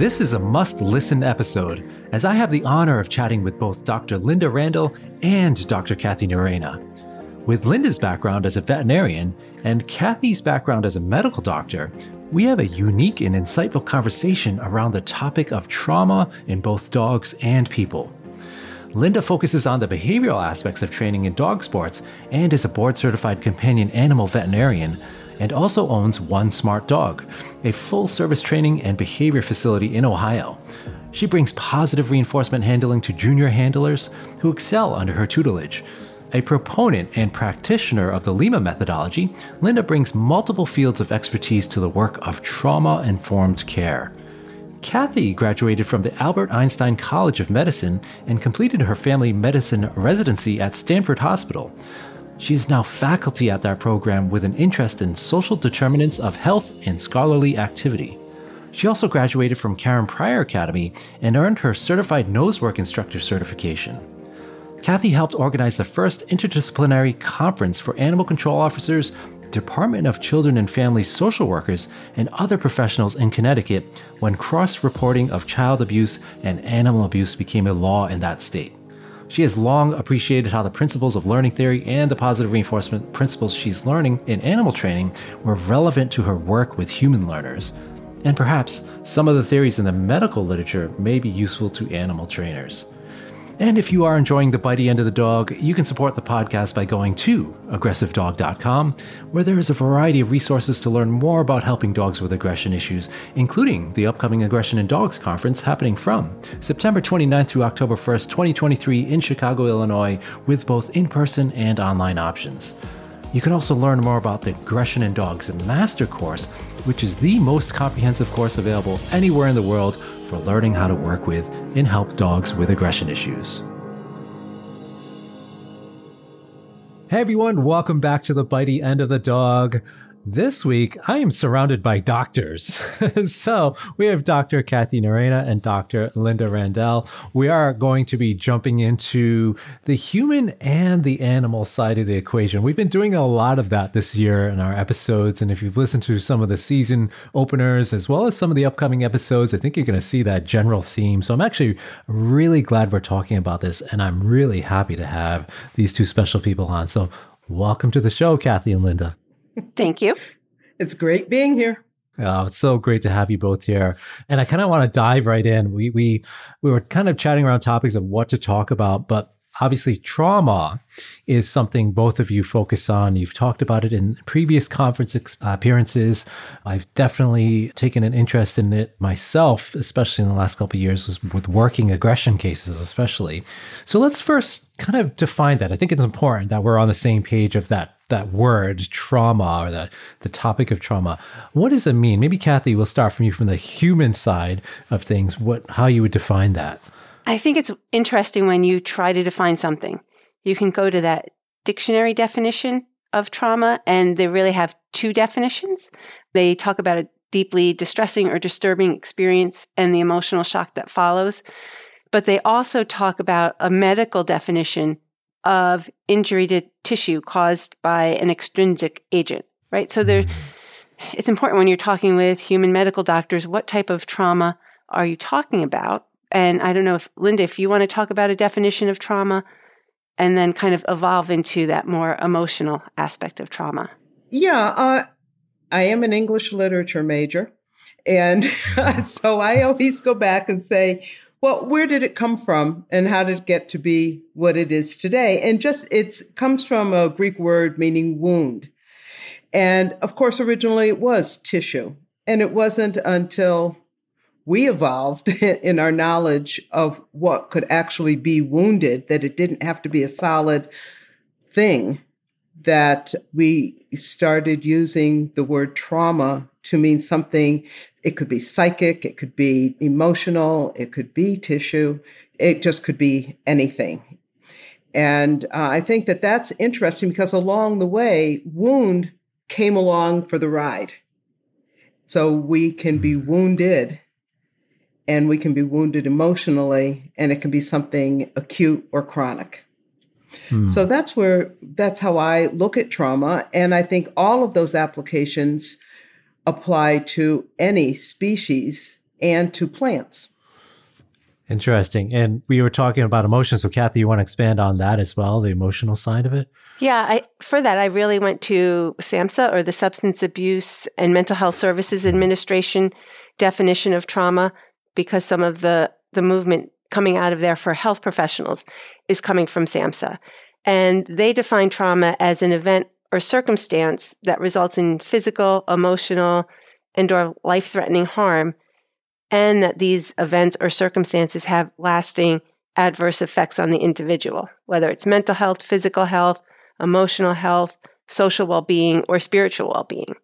This is a must listen episode, as I have the honor of chatting with both Dr. Linda Randall and Dr. Kathie Nurena. With Linda's background as a veterinarian and Kathie's background as a medical doctor, we have a unique and insightful conversation around the topic of trauma in both dogs and people. Linda focuses on the behavioral aspects of training in dog sports and is a board certified companion animal veterinarian and also owns One Smart Dog, a full service training and behavior facility in Ohio. She brings positive reinforcement handling to junior handlers who excel under her tutelage. A proponent and practitioner of the Lima methodology, Linda brings multiple fields of expertise to the work of trauma informed care. Kathie graduated from the Albert Einstein College of Medicine and completed her family medicine residency at Stanford Hospital. She is now faculty at that program with an interest in social determinants of health and scholarly activity. She also graduated from Karen Pryor Academy and earned her Certified Nosework Instructor certification. Kathie helped organize the first interdisciplinary conference for animal control officers, Department of Children and Families social workers, and other professionals in Connecticut when cross reporting of child abuse and animal abuse became a law in that state. She has long appreciated how the principles of learning theory and the positive reinforcement principles she's learning in animal training were relevant to her work with human learners. And perhaps some of the theories in the medical literature may be useful to animal trainers. And if you are enjoying the bitey end of the dog, you can support the podcast by going to aggressivedog.com, where there is a variety of resources to learn more about helping dogs with aggression issues, including the upcoming Aggression in Dogs conference happening from September 29th through October 1st, 2023 in Chicago, Illinois, with both in person and online options. You can also learn more about the Aggression in Dogs Master Course, which is the most comprehensive course available anywhere in the world for learning how to work with and help dogs with aggression issues. Hey everyone, welcome back to the bitey end of the dog. This week, I am surrounded by doctors. so we have Dr. Kathie Nurena and Dr. Linda Randall. We are going to be jumping into the human and the animal side of the equation. We've been doing a lot of that this year in our episodes. And if you've listened to some of the season openers as well as some of the upcoming episodes, I think you're going to see that general theme. So I'm actually really glad we're talking about this. And I'm really happy to have these two special people on. So welcome to the show, Kathie and Linda. Thank you. It's great being here. Oh, it's so great to have you both here. And I kind of want to dive right in. We we we were kind of chatting around topics of what to talk about, but obviously trauma is something both of you focus on. You've talked about it in previous conference ex- appearances. I've definitely taken an interest in it myself, especially in the last couple of years with working aggression cases, especially. So let's first kind of define that. I think it's important that we're on the same page of that that word trauma or that the topic of trauma. What does it mean? Maybe Kathie, we'll start from you from the human side of things. What how you would define that? I think it's interesting when you try to define something. You can go to that dictionary definition of trauma, and they really have two definitions. They talk about a deeply distressing or disturbing experience and the emotional shock that follows. But they also talk about a medical definition of injury to tissue caused by an extrinsic agent, right? So there, mm-hmm. it's important when you're talking with human medical doctors, what type of trauma are you talking about? And I don't know if, Linda, if you want to talk about a definition of trauma and then kind of evolve into that more emotional aspect of trauma. Yeah, uh, I am an English literature major. And so I always go back and say, well, where did it come from and how did it get to be what it is today? And just it comes from a Greek word meaning wound. And of course, originally it was tissue. And it wasn't until we evolved in our knowledge of what could actually be wounded, that it didn't have to be a solid thing, that we started using the word trauma to mean something. It could be psychic, it could be emotional, it could be tissue, it just could be anything. And uh, I think that that's interesting because along the way, wound came along for the ride. So we can be wounded and we can be wounded emotionally and it can be something acute or chronic. Hmm. So that's where that's how I look at trauma and I think all of those applications apply to any species and to plants. Interesting. And we were talking about emotions. So, Kathie, you want to expand on that as well, the emotional side of it? Yeah, I, for that, I really went to SAMHSA or the Substance Abuse and Mental Health Services Administration definition of trauma because some of the, the movement coming out of there for health professionals is coming from SAMHSA. And they define trauma as an event or circumstance that results in physical, emotional, and or life-threatening harm and that these events or circumstances have lasting adverse effects on the individual, whether it's mental health, physical health, emotional health, social well being, or spiritual well being.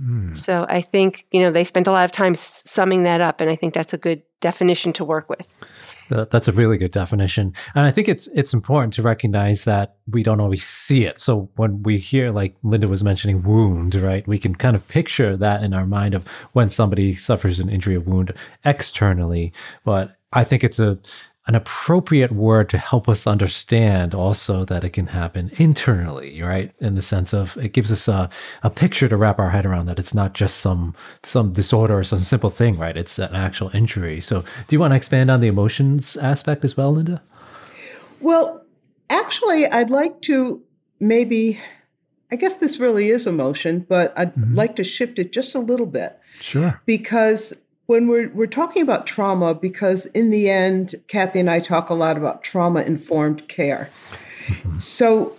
Mm. So I think, you know, they spent a lot of time summing that up, and I think that's a good definition to work with. That's a really good definition, and I think it's it's important to recognize that we don't always see it. So when we hear, like Linda was mentioning, wound, right? We can kind of picture that in our mind of when somebody suffers an injury or wound externally. But I think it's a an appropriate word to help us understand also that it can happen internally, right? In the sense of it gives us a, a picture to wrap our head around that it's not just some some disorder or some simple thing, right? It's an actual injury. So do you want to expand on the emotions aspect as well, Linda? Well, actually I'd like to maybe I guess this really is emotion, but I'd mm-hmm. like to shift it just a little bit. Sure. Because when we're we're talking about trauma because in the end Kathie and I talk a lot about trauma informed care. So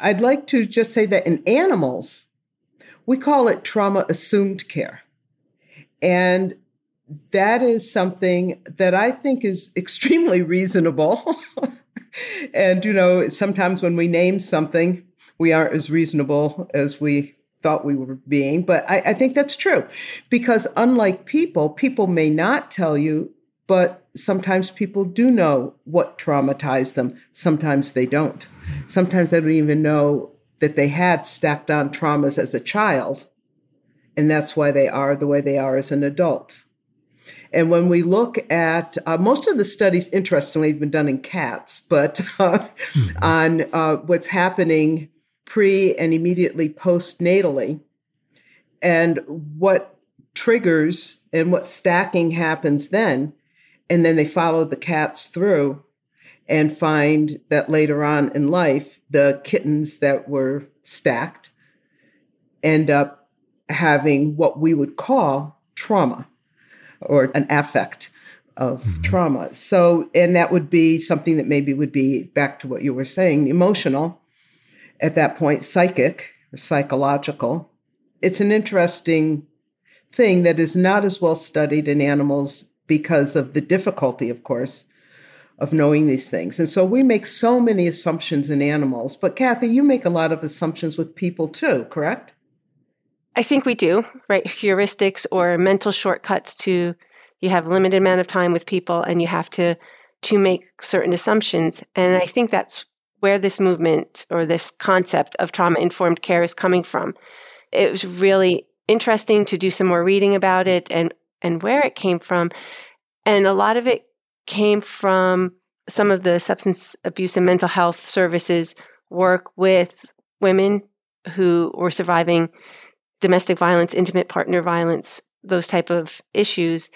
I'd like to just say that in animals we call it trauma assumed care. And that is something that I think is extremely reasonable. and you know, sometimes when we name something, we aren't as reasonable as we thought we were being, but I, I think that's true because unlike people, people may not tell you, but sometimes people do know what traumatized them. Sometimes they don't. Sometimes they don't even know that they had stacked on traumas as a child. And that's why they are the way they are as an adult. And when we look at uh, most of the studies, interestingly, have been done in cats, but uh, mm-hmm. on uh, what's happening pre and immediately postnatally, and what triggers and what stacking happens then. And then they follow the cats through and find that later on in life, the kittens that were stacked end up having what we would call trauma or an affect of mm-hmm. trauma. So, and that would be something that maybe would be back to what you were saying, emotional, at that point psychic or psychological. It's an interesting thing that is not as well studied in animals because of the difficulty, of course, of knowing these things. And so we make so many assumptions in animals. But Kathie, you make a lot of assumptions with people too, correct? I think we do, right? Heuristics or mental shortcuts to you have a limited amount of time with people and you have to to make certain assumptions. And I think that's where this movement or this concept of trauma informed care is coming from. It was really interesting to do some more reading about it and and where it came from. And a lot of it came from some of the substance abuse and mental health services work with women who were surviving domestic violence, intimate partner violence, those type of issues.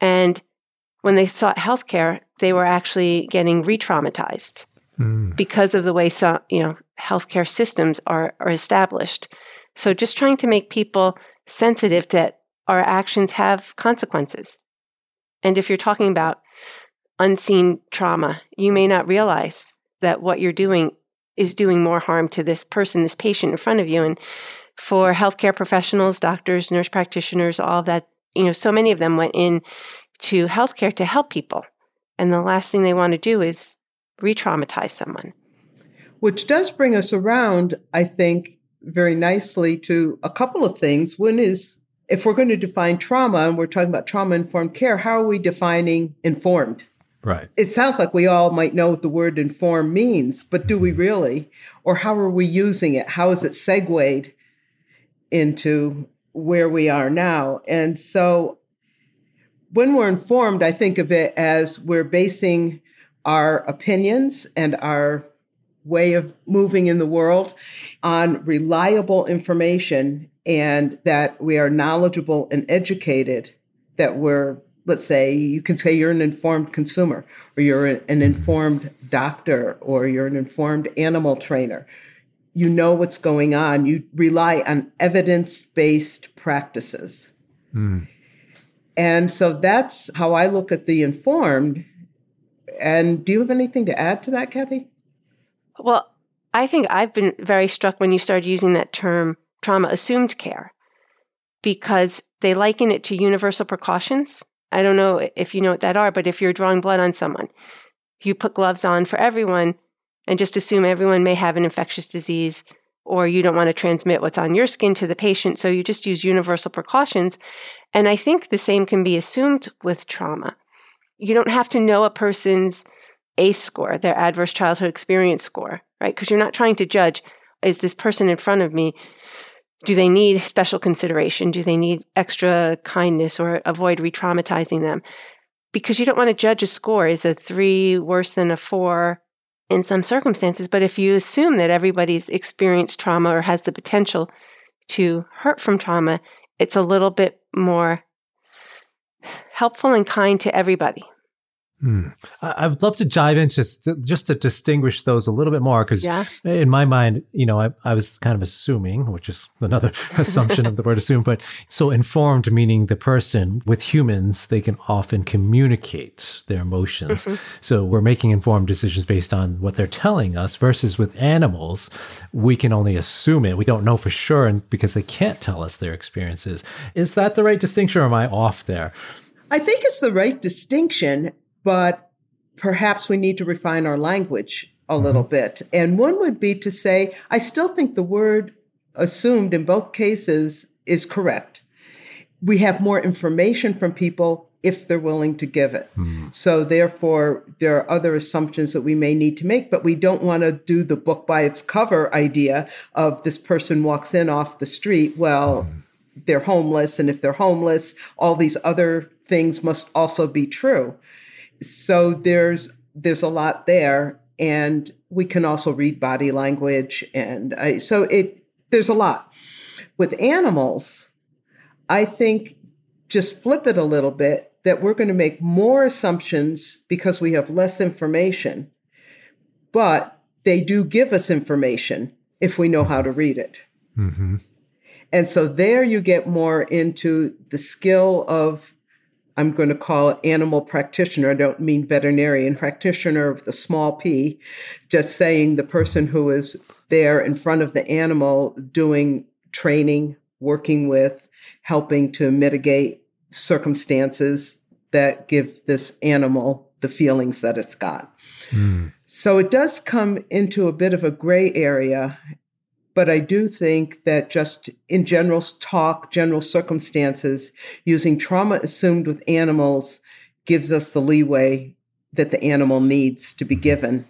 And when they sought healthcare, they were actually getting re-traumatized mm. because of the way some, you know, healthcare systems are, are established. So just trying to make people sensitive that our actions have consequences. And if you're talking about unseen trauma, you may not realize that what you're doing is doing more harm to this person, this patient in front of you. And for healthcare professionals, doctors, nurse practitioners, all of that, you know, so many of them went in to healthcare to help people. And the last thing they want to do is re traumatize someone. Which does bring us around, I think, very nicely to a couple of things. One is if we're going to define trauma and we're talking about trauma informed care, how are we defining informed? Right. It sounds like we all might know what the word informed means, but do we mm-hmm. really? Or how are we using it? How is it segued into where we are now? And so when we're informed, I think of it as we're basing our opinions and our way of moving in the world on reliable information and that we are knowledgeable and educated that we're let's say you can say you're an informed consumer or you're an informed doctor or you're an informed animal trainer. You know what's going on. You rely on evidence-based practices. Mm. and so that's how i look at the informed and do you have anything to add to that kathie well i think i've been very struck when you started using that term trauma assumed care because they liken it to universal precautions I don't know if you know what that are, but if you're drawing blood on someone, you put gloves on for everyone and just assume everyone may have an infectious disease or you don't want to transmit what's on your skin to the patient. So you just use universal precautions. And I think the same can be assumed with trauma. You don't have to know a person's ACE score, their adverse childhood experience score, right? Because you're not trying to judge is this person in front of me do they need special consideration? Do they need extra kindness or avoid re traumatizing them? Because you don't want to judge a score. Is a three worse than a four in some circumstances? But if you assume that everybody's experienced trauma or has the potential to hurt from trauma, it's a little bit more helpful and kind to everybody. Hmm. I would love to dive into just to, just to distinguish those a little bit more because yeah. in my mind, you know, I, I was kind of assuming, which is another assumption of the word assume, but so informed meaning the person with humans, they can often communicate their emotions. Mm-hmm. So we're making informed decisions based on what they're telling us versus with animals, we can only assume it. We don't know for sure and because they can't tell us their experiences. Is that the right distinction or am I off there? I think it's the right distinction but perhaps we need to refine our language a mm-hmm. little bit. And one would be to say, I still think the word assumed in both cases is correct. We have more information from people if they're willing to give it. Mm. So therefore, there are other assumptions that we may need to make, but we don't want to do the book by its cover idea of this person walks in off the street. Well, mm. they're homeless. And if they're homeless, all these other things must also be true so there's there's a lot there and we can also read body language and I, so it there's a lot. With animals i think just flip it a little bit that we're going to make more assumptions because we have less information. But they do give us information if we know how to read it. Mm-hmm. and so there you get more into the skill of I'm going to call animal practitioner. I don't mean veterinarian practitioner of the small p, just saying the person who is there in front of the animal doing training, working with, helping to mitigate circumstances that give this animal the feelings that it's got. Mm. So it does come into a bit of a gray area. But I do think that just in general talk, general circumstances, using trauma assumed with animals gives us the leeway that the animal needs to be given.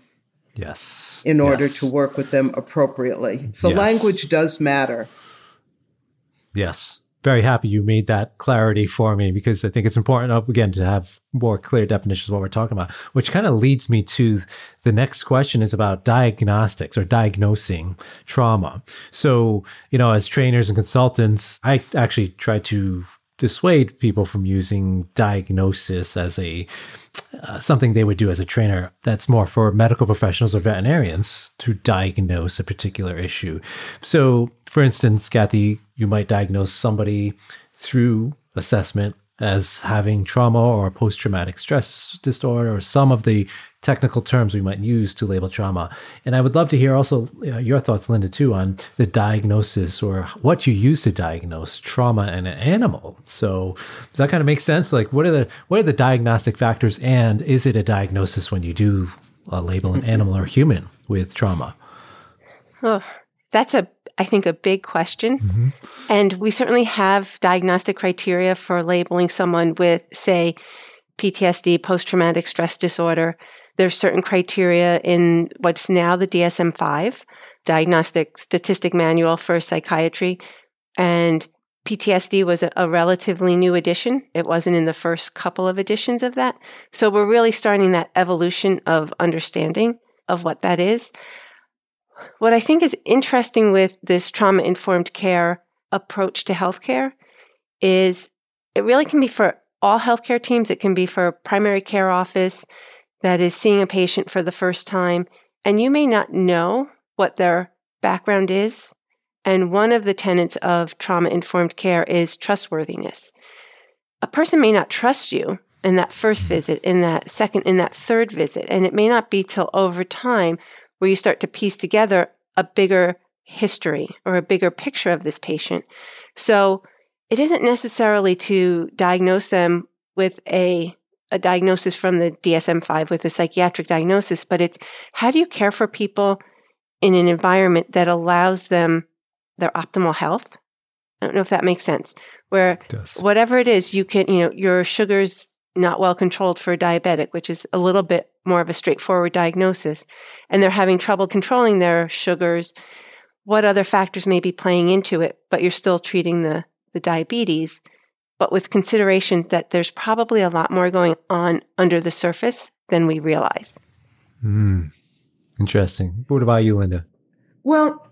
Yes. In order yes. to work with them appropriately. So yes. language does matter. Yes very happy you made that clarity for me because I think it's important, uh, again, to have more clear definitions of what we're talking about, which kind of leads me to the next question is about diagnostics or diagnosing trauma. So, you know, as trainers and consultants, I actually try to dissuade people from using diagnosis as a uh, something they would do as a trainer that's more for medical professionals or veterinarians to diagnose a particular issue. So, for instance, Kathy, you might diagnose somebody through assessment as having trauma or post traumatic stress disorder or some of the technical terms we might use to label trauma. And I would love to hear also uh, your thoughts, Linda, too, on the diagnosis or what you use to diagnose trauma in an animal. So does that kind of make sense? Like, what are the what are the diagnostic factors, and is it a diagnosis when you do uh, label an animal or human with trauma? Oh, that's a I think a big question. Mm-hmm. And we certainly have diagnostic criteria for labeling someone with, say, PTSD, post traumatic stress disorder, there's certain criteria in what's now the DSM 5, Diagnostic Statistic Manual for Psychiatry. And PTSD was a, a, relatively new addition. It wasn't in the first couple of editions of that. So we're really starting that evolution of understanding of what that is. What I think is interesting with this trauma informed care approach to healthcare is it really can be for all healthcare teams. It can be for primary care office that is seeing a patient for the first time. And you may not know what their background is. And one of the tenets of trauma informed care is trustworthiness. A person may not trust you in that first visit, in that second, in that third visit. And it may not be till over time where you start to piece together a bigger history or a bigger picture of this patient. So it isn't necessarily to diagnose them with a a diagnosis from the DSM 5 with a psychiatric diagnosis, but it's how do you care for people in an environment that allows them their optimal health? I don't know if that makes sense. Where whatever it is, you can, you know, your sugars not well controlled for a diabetic, which is a little bit more of a straightforward diagnosis, and they're having trouble controlling their sugars, what other factors may be playing into it, but you're still treating the, the diabetes, but with consideration that there's probably a lot more going on under the surface than we realize. Mm, interesting. What about you, Linda? Well,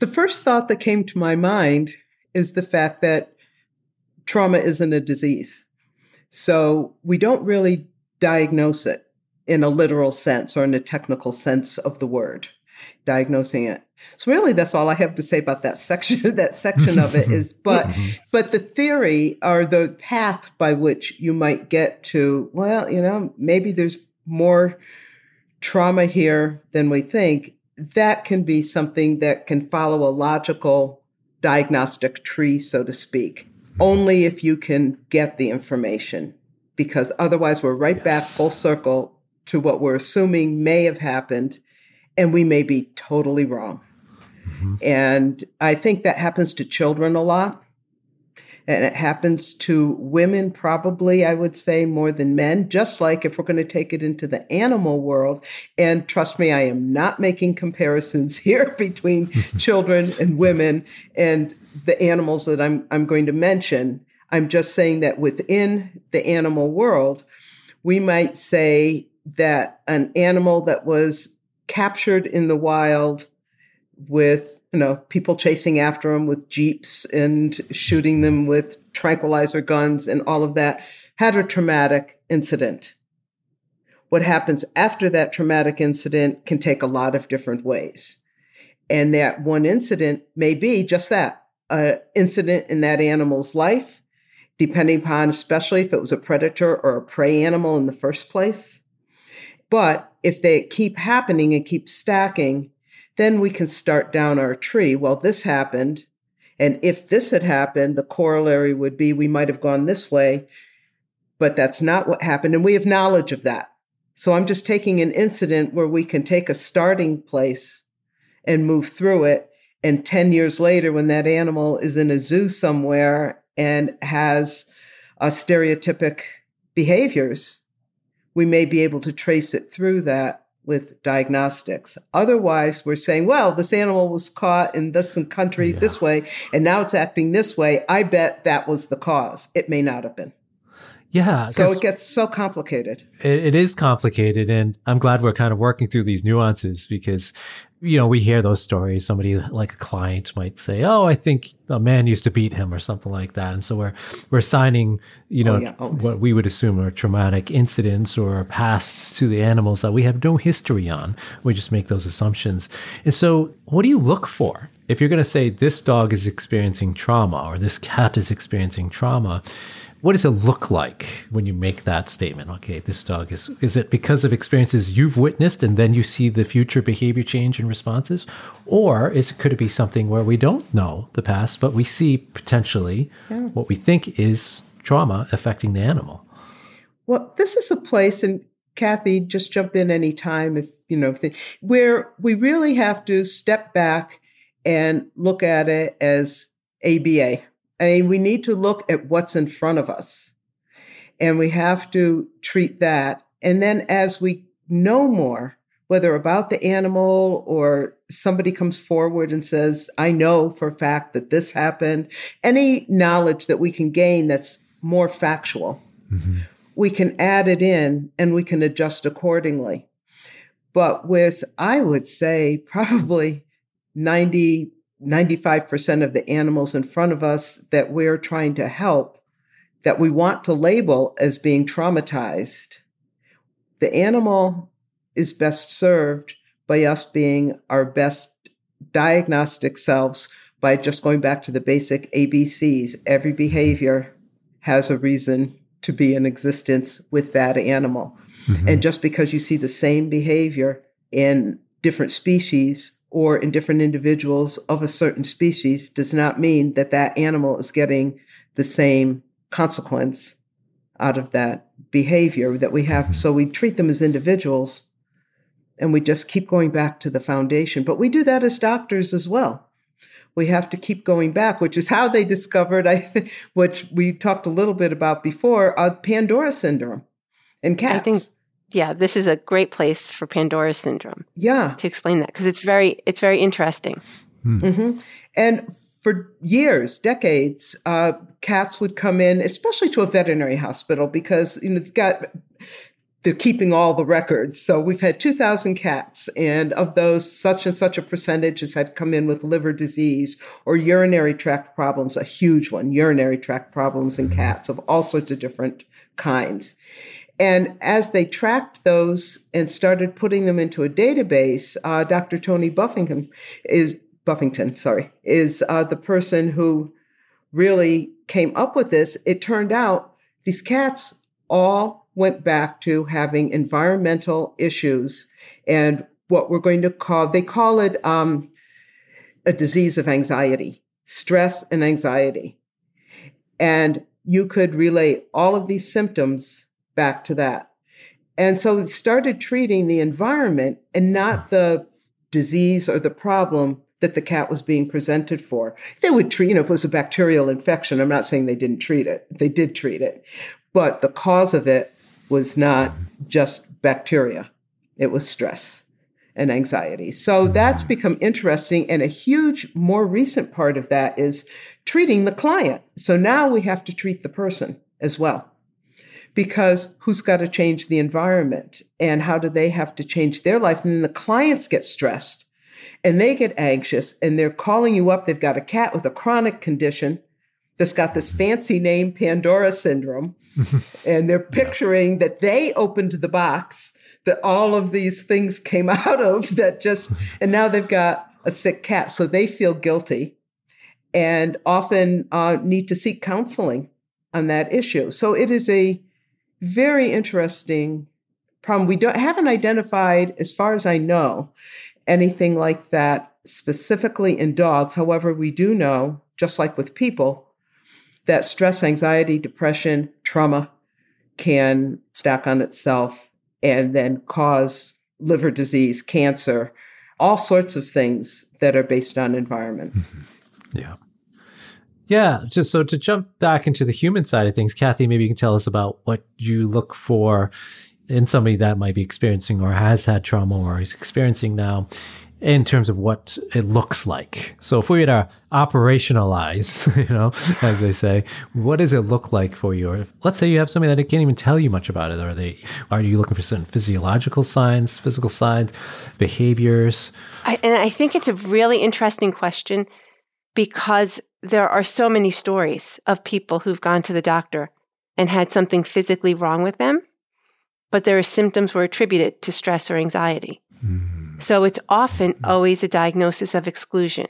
the first thought that came to my mind is the fact that trauma isn't a disease. So we don't really diagnose it in a literal sense or in a technical sense of the word, diagnosing it. So really that's all I have to say about that section that section of it is but mm-hmm. but the theory or the path by which you might get to well, you know, maybe there's more trauma here than we think, that can be something that can follow a logical diagnostic tree so to speak only if you can get the information, because otherwise we're right yes. back full circle to what we're assuming may have happened, and we may be totally wrong. Mm-hmm. And I think that happens to children a lot. And it happens to women, probably, I would say, more than men, just like if we're going to take it into the animal world. And trust me, I am not making comparisons here between children and women. And the animals that I'm, I'm going to mention. I'm just saying that within the animal world, we might say that an animal that was captured in the wild with you know people chasing after them with jeeps and shooting them with tranquilizer guns and all of that had a traumatic incident what happens after that traumatic incident can take a lot of different ways and that one incident may be just that a incident in that animal's life, depending upon, especially if it was a predator or a prey animal in the first place. But if they keep happening and keep stacking, then we can start down our tree. Well, this happened. And if this had happened, the corollary would be we might have gone this way, but that's not what happened. And we have knowledge of that. So I'm just taking an incident where we can take a starting place and move through it and 10 years later, when that animal is in a zoo somewhere and has stereotypic behaviors, we may be able to trace it through that with diagnostics. Otherwise, we're saying, well, this animal was caught in this country yeah. this way, and now it's acting this way. I bet that was the cause. It may not have been. Yeah. So it gets so complicated. It, it is complicated. And I'm glad we're kind of working through these nuances because you know, we hear those stories. Somebody like a client might say, "Oh, I think a man used to beat him," or something like that. And so we're we're assigning, you oh, know, oh, yeah, what we would assume are traumatic incidents or pasts to the animals that we have no history on. We just make those assumptions. And so, what do you look for if you're going to say this dog is experiencing trauma or this cat is experiencing trauma? What does it look like when you make that statement? Okay, this dog is, is it because of experiences you've witnessed and then you see the future behavior change and responses? Or is it, could it be something where we don't know the past, but we see potentially yeah. what we think is trauma affecting the animal? Well, this is a place, and Kathie, just jump in anytime if, you know, where we really have to step back and look at it as ABA, I mean, we need to look at what's in front of us and we have to treat that. And then as we know more, whether about the animal or somebody comes forward and says, I know for a fact that this happened, any knowledge that we can gain that's more factual, mm-hmm. we can add it in and we can adjust accordingly. But with, I would say, probably 90 95% of the animals in front of us that we're trying to help that we want to label as being traumatized, the animal is best served by us being our best diagnostic selves by just going back to the basic ABCs. Every behavior has a reason to be in existence with that animal. Mm-hmm. And just because you see the same behavior in different species or in different individuals of a certain species does not mean that that animal is getting the same consequence out of that behavior that we have. Mm-hmm. So we treat them as individuals and we just keep going back to the foundation. But we do that as doctors as well. We have to keep going back, which is how they discovered, I, which we talked a little bit about before, uh, Pandora syndrome in cats. I think, yeah, this is a great place for Pandora syndrome. Yeah, to explain that because it's very, it's very interesting. Hmm. Mm-hmm. And for years, decades, uh, cats would come in, especially to a veterinary hospital, because you know you've got they're keeping all the records. So we've had 2,000 cats, and of those, such and such a percentage has had come in with liver disease or urinary tract problems, a huge one, urinary tract problems in cats of all sorts of different kinds. And as they tracked those and started putting them into a database, uh, Dr. Tony Buffington is Buffington, sorry, is uh, the person who really came up with this. It turned out these cats all went back to having environmental issues and what we're going to call, they call it um, a disease of anxiety, stress and anxiety. And you could relate all of these symptoms back to that. And so it started treating the environment and not mm. the disease or the problem that the cat was being presented for. They would treat, you know, if it was a bacterial infection, I'm not saying they didn't treat it. They did treat it. But the cause of it was not just bacteria, it was stress and anxiety. So that's mm. become interesting. And a huge, more recent part of that is treating the client. So now we have to treat the person as well. Because who's got to change the environment and how do they have to change their life? And then the clients get stressed and they get anxious and they're calling you up. They've got a cat with a chronic condition that's got this fancy name, Pandora syndrome. and they're picturing yeah. that they opened the box that all of these things came out of that just, and now they've got a sick cat. So they feel guilty and often uh, need to seek counseling on that issue. So it is a very interesting problem. We don't haven't identified, as far as I know, anything like that specifically in dogs. However, we do know, just like with people, that stress, anxiety, depression, trauma can stack on itself and then cause liver disease, cancer, all sorts of things that are based on environment. Mm-hmm. Yeah. Yeah, just so to jump back into the human side of things, Kathie, maybe you can tell us about what you look for in somebody that might be experiencing or has had trauma or is experiencing now in terms of what it looks like. So if we were to operationalize, you know, as they say, what does it look like for you? Or if, let's say you have somebody that can't even tell you much about it. Are they, are you looking for certain physiological signs, physical signs, behaviors? I, and I think it's a really interesting question because there are so many stories of people who've gone to the doctor and had something physically wrong with them, but their symptoms were attributed to stress or anxiety. Mm. So it's often always a diagnosis of exclusion.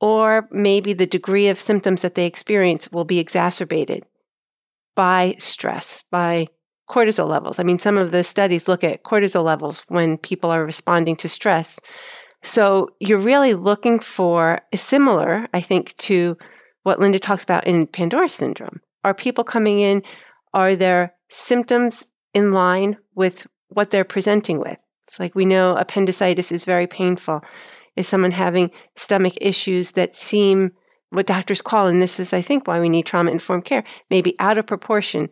Or maybe the degree of symptoms that they experience will be exacerbated by stress, by cortisol levels. I mean, some of the studies look at cortisol levels when people are responding to stress. So you're really looking for similar, I think, to what Linda talks about in Pandora syndrome. Are people coming in? Are their symptoms in line with what they're presenting with? It's like we know appendicitis is very painful. Is someone having stomach issues that seem what doctors call, and this is, I think, why we need trauma informed care, maybe out of proportion.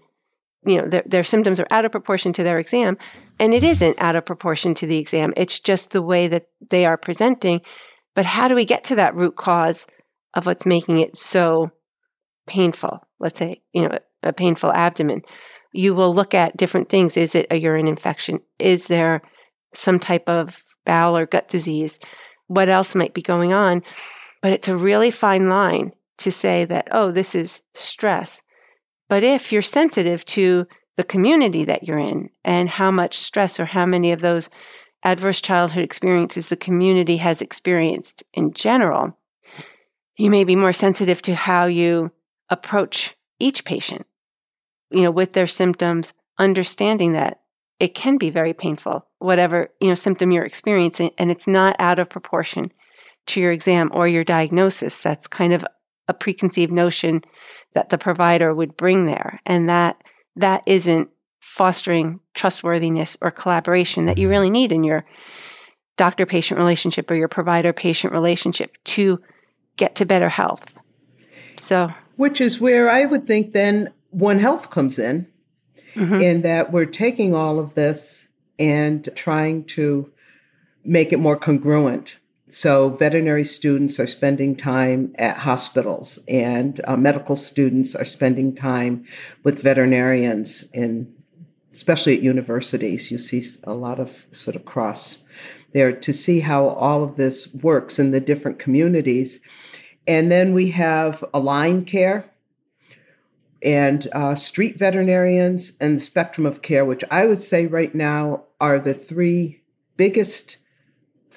You know, their, their symptoms are out of proportion to their exam, and it isn't out of proportion to the exam. It's just the way that they are presenting. But how do we get to that root cause of what's making it so painful? Let's say, you know, a painful abdomen. You will look at different things. Is it a urine infection? Is there some type of bowel or gut disease, what else might be going on. But it's a really fine line to say that, oh, this is stress. But if you're sensitive to the community that you're in and how much stress or how many of those adverse childhood experiences the community has experienced in general, you may be more sensitive to how you approach each patient, you know, with their symptoms, understanding that it can be very painful, whatever, you know, symptom you're experiencing, and it's not out of proportion to your exam or your diagnosis. That's kind of a preconceived notion that the provider would bring there. And that that isn't fostering trustworthiness or collaboration that you mm-hmm. really need in your doctor patient relationship or your provider patient relationship to get to better health. So, which is where I would think then One Health comes in, mm-hmm. in that we're taking all of this and trying to make it more congruent. So, veterinary students are spending time at hospitals, and uh, medical students are spending time with veterinarians in especially at universities, you see a lot of sort of cross there to see how all of this works in the different communities. And then we have Align Care and uh, street veterinarians and the spectrum of care, which I would say right now are the three biggest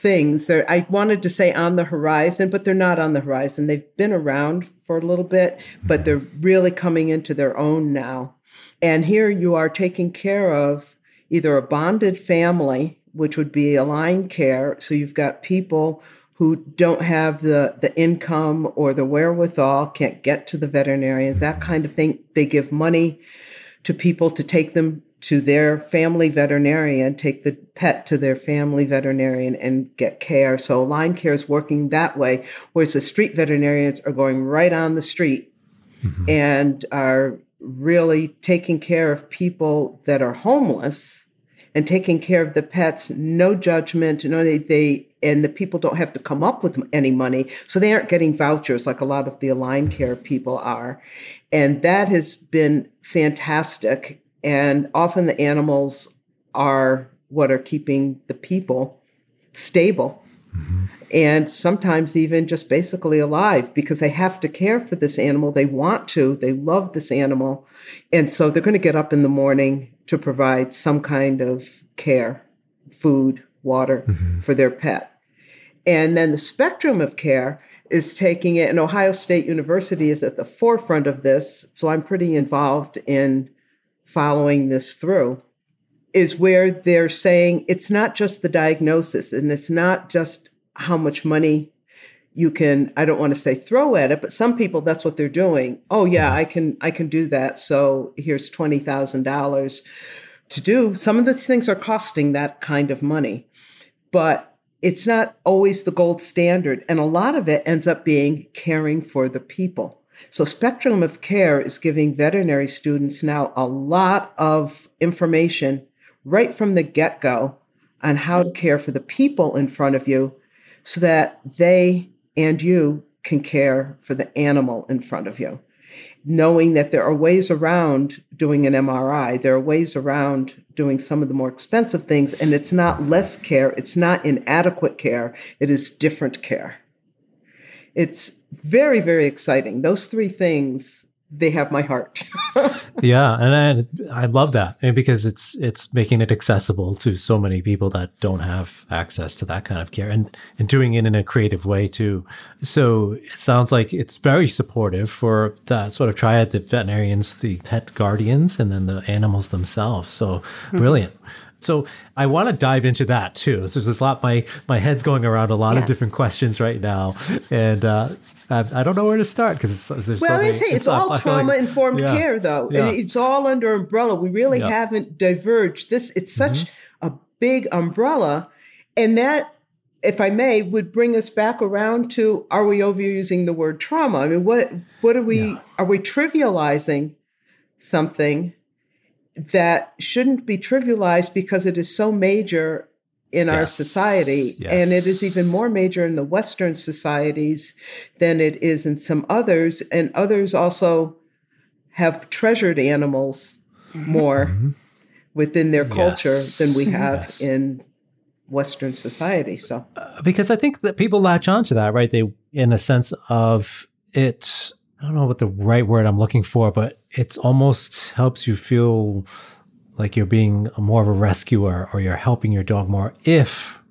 things. They're, I wanted to say on the horizon, but they're not on the horizon. They've been around for a little bit, but mm-hmm. they're really coming into their own now. And here you are taking care of either a bonded family, which would be Align Care. So you've got people who don't have the, the income or the wherewithal, can't get to the veterinarians, that kind of thing. They give money to people to take them to their family veterinarian, take the pet to their family veterinarian and get care. So Align Care is working that way, whereas the street veterinarians are going right on the street mm-hmm. and are really taking care of people that are homeless and taking care of the pets, no judgment, no, they, they, and the people don't have to come up with any money. So they aren't getting vouchers like a lot of the Align Care people are. And that has been fantastic. And often the animals are what are keeping the people stable. Mm-hmm and sometimes even just basically alive because they have to care for this animal. They want to, they love this animal. And so they're going to get up in the morning to provide some kind of care, food, water mm-hmm. for their pet. And then the spectrum of care is taking it, and Ohio State University is at the forefront of this. So I'm pretty involved in following this through is where they're saying it's not just the diagnosis and it's not just how much money you can i don't want to say throw at it but some people that's what they're doing. Oh yeah i can i can do that. So here's $20000 to do. Some of these things are costing that kind of money but it's not always the gold standard. And a lot of it ends up being caring for the people so spectrum of care is giving veterinary students now a lot of information right from the get-go on how to care for the people in front of you so that they and you can care for the animal in front of you. Knowing that there are ways around doing an MRI, there are ways around doing some of the more expensive things, and it's not less care, it's not inadequate care, it is different care. It's very, very exciting. Those three things they have my heart. yeah, and I I love that because it's it's making it accessible to so many people that don't have access to that kind of care and and doing it in a creative way too. So it sounds like it's very supportive for that sort of triad: the veterinarians, the pet guardians, and then the animals themselves. So mm-hmm. Brilliant. So I want to dive into that too. So there's a lot. My my head's going around a lot yeah. of different questions right now, and uh, I, I, don't know where to start because there's well, so many, I say it's, it's all trauma informed like, yeah, care though, yeah. and it's all under umbrella. We really haven't diverged. This it's such mm-hmm. a big umbrella, and that. If I may, would bring us back around to: Are we overusing the word trauma? I mean, what what are we? Are we trivializing something that shouldn't be trivialized because it is so major in yes. our society. Yes. And it is even more major in the Western societies than it is in some others. And others also have treasured animals mm-hmm. more mm-hmm. within their culture yes. than we have in Western society. So, uh, because I think that people latch onto that, right? They, in a sense of it I don't know what the right word I'm looking for, but it almost helps you feel like you're being more of a rescuer or you're helping your dog more if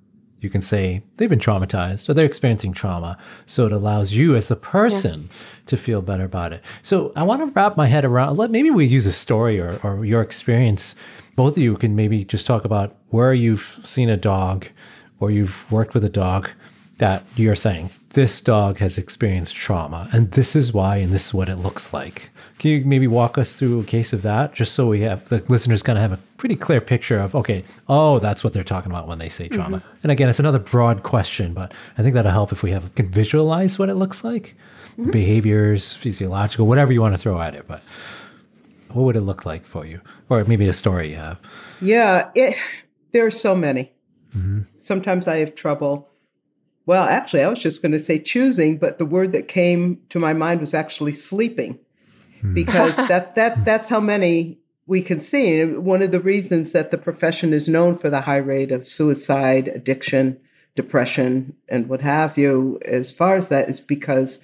you can say they've been traumatized or they're experiencing trauma. So it allows you as the person yeah. to feel better about it. So I want to wrap my head around, let maybe we use a story or, or your experience. Both of you can maybe just talk about where you've seen a dog or you've worked with a dog that you're saying this dog has experienced trauma and this is why and this is what it looks like can you maybe walk us through a case of that just so we have the listeners kind of have a pretty clear picture of okay oh that's what they're talking about when they say trauma mm-hmm. and again it's another broad question but i think that'll help if we have can visualize what it looks like mm-hmm. behaviors physiological whatever you want to throw at it but what would it look like for you or maybe a story you have yeah it, there are so many mm-hmm. sometimes i have trouble well, actually, I was just going to say choosing, but the word that came to my mind was actually sleeping, hmm. because that that that's how many we can see. One of the reasons that the profession is known for the high rate of suicide, addiction, depression, and what have you, as far as that, is because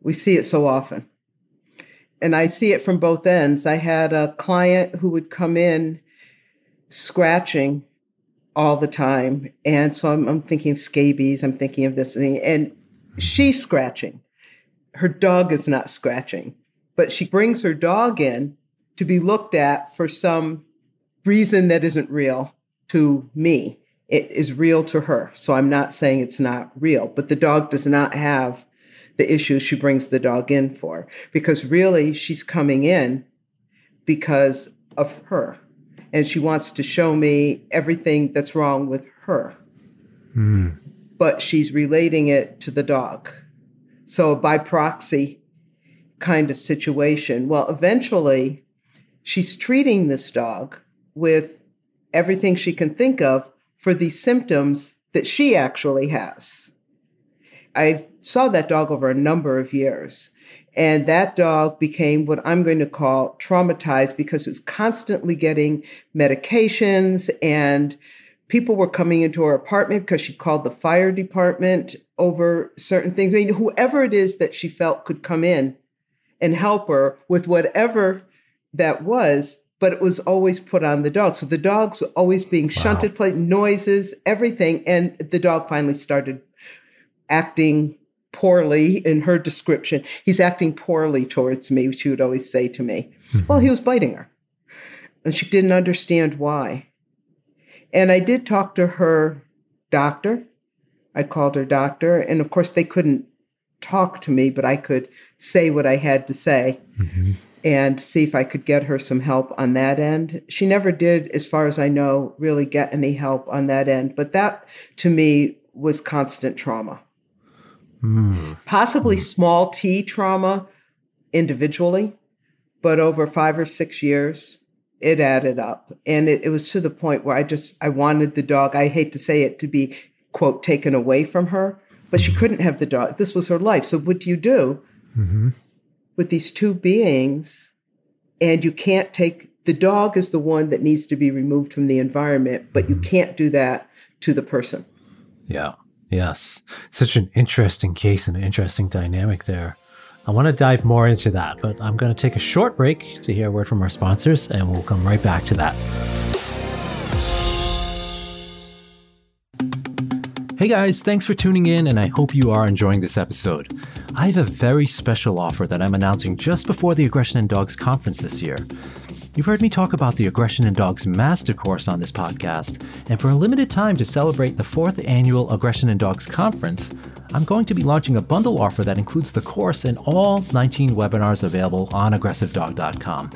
we see it so often. And I see it from both ends. I had a client who would come in scratching all the time. And so I'm, I'm thinking of scabies, I'm thinking of this thing. And she's scratching. Her dog is not scratching, but she brings her dog in to be looked at for some reason that isn't real to me. It is real to her. So I'm not saying it's not real, but the dog does not have the issues she brings the dog in for because really she's coming in because of her and she wants to show me everything that's wrong with her. Mm. But she's relating it to the dog. So, by proxy kind of situation. Well, eventually, she's treating this dog with everything she can think of for the symptoms that she actually has. I saw that dog over a number of years. And that dog became what I'm going to call traumatized because it was constantly getting medications and people were coming into her apartment because she called the fire department over certain things. I mean, whoever it is that she felt could come in and help her with whatever that was, but it was always put on the dog. So the dog's always being shunted, wow. play noises, everything. And the dog finally started acting poorly in her description. He's acting poorly towards me, she would always say to me. Mm-hmm. Well, he was biting her. And she didn't understand why. And I did talk to her doctor. I called her doctor. And of course, they couldn't talk to me, but I could say what I had to say mm-hmm. and see if I could get her some help on that end. She never did, as far as I know, really get any help on that end. But that to me was constant trauma. Mm. Possibly mm. small t trauma individually, but over five or six years, it added up. And it, it, was to the point where I just, I wanted the dog, I hate to say it, to be, quote, taken away from her, but she mm-hmm. couldn't have the dog. This was her life. So what do you do mm-hmm. with these two beings? And you can't take, the dog is the one that needs to be removed from the environment, but mm-hmm. you can't do that to the person. Yeah. Yes. Such an interesting case and an interesting dynamic there. I want to dive more into that, but I'm going to take a short break to hear a word from our sponsors, and we'll come right back to that. Hey guys, thanks for tuning in, and I hope you are enjoying this episode. I have a very special offer that I'm announcing just before the Aggression in Dogs conference this year. You've heard me talk about the Aggression in Dogs Master Course on this podcast, and for a limited time to celebrate the fourth annual Aggression in Dogs Conference, I'm going to be launching a bundle offer that includes the course and all 19 webinars available on aggressivedog.com.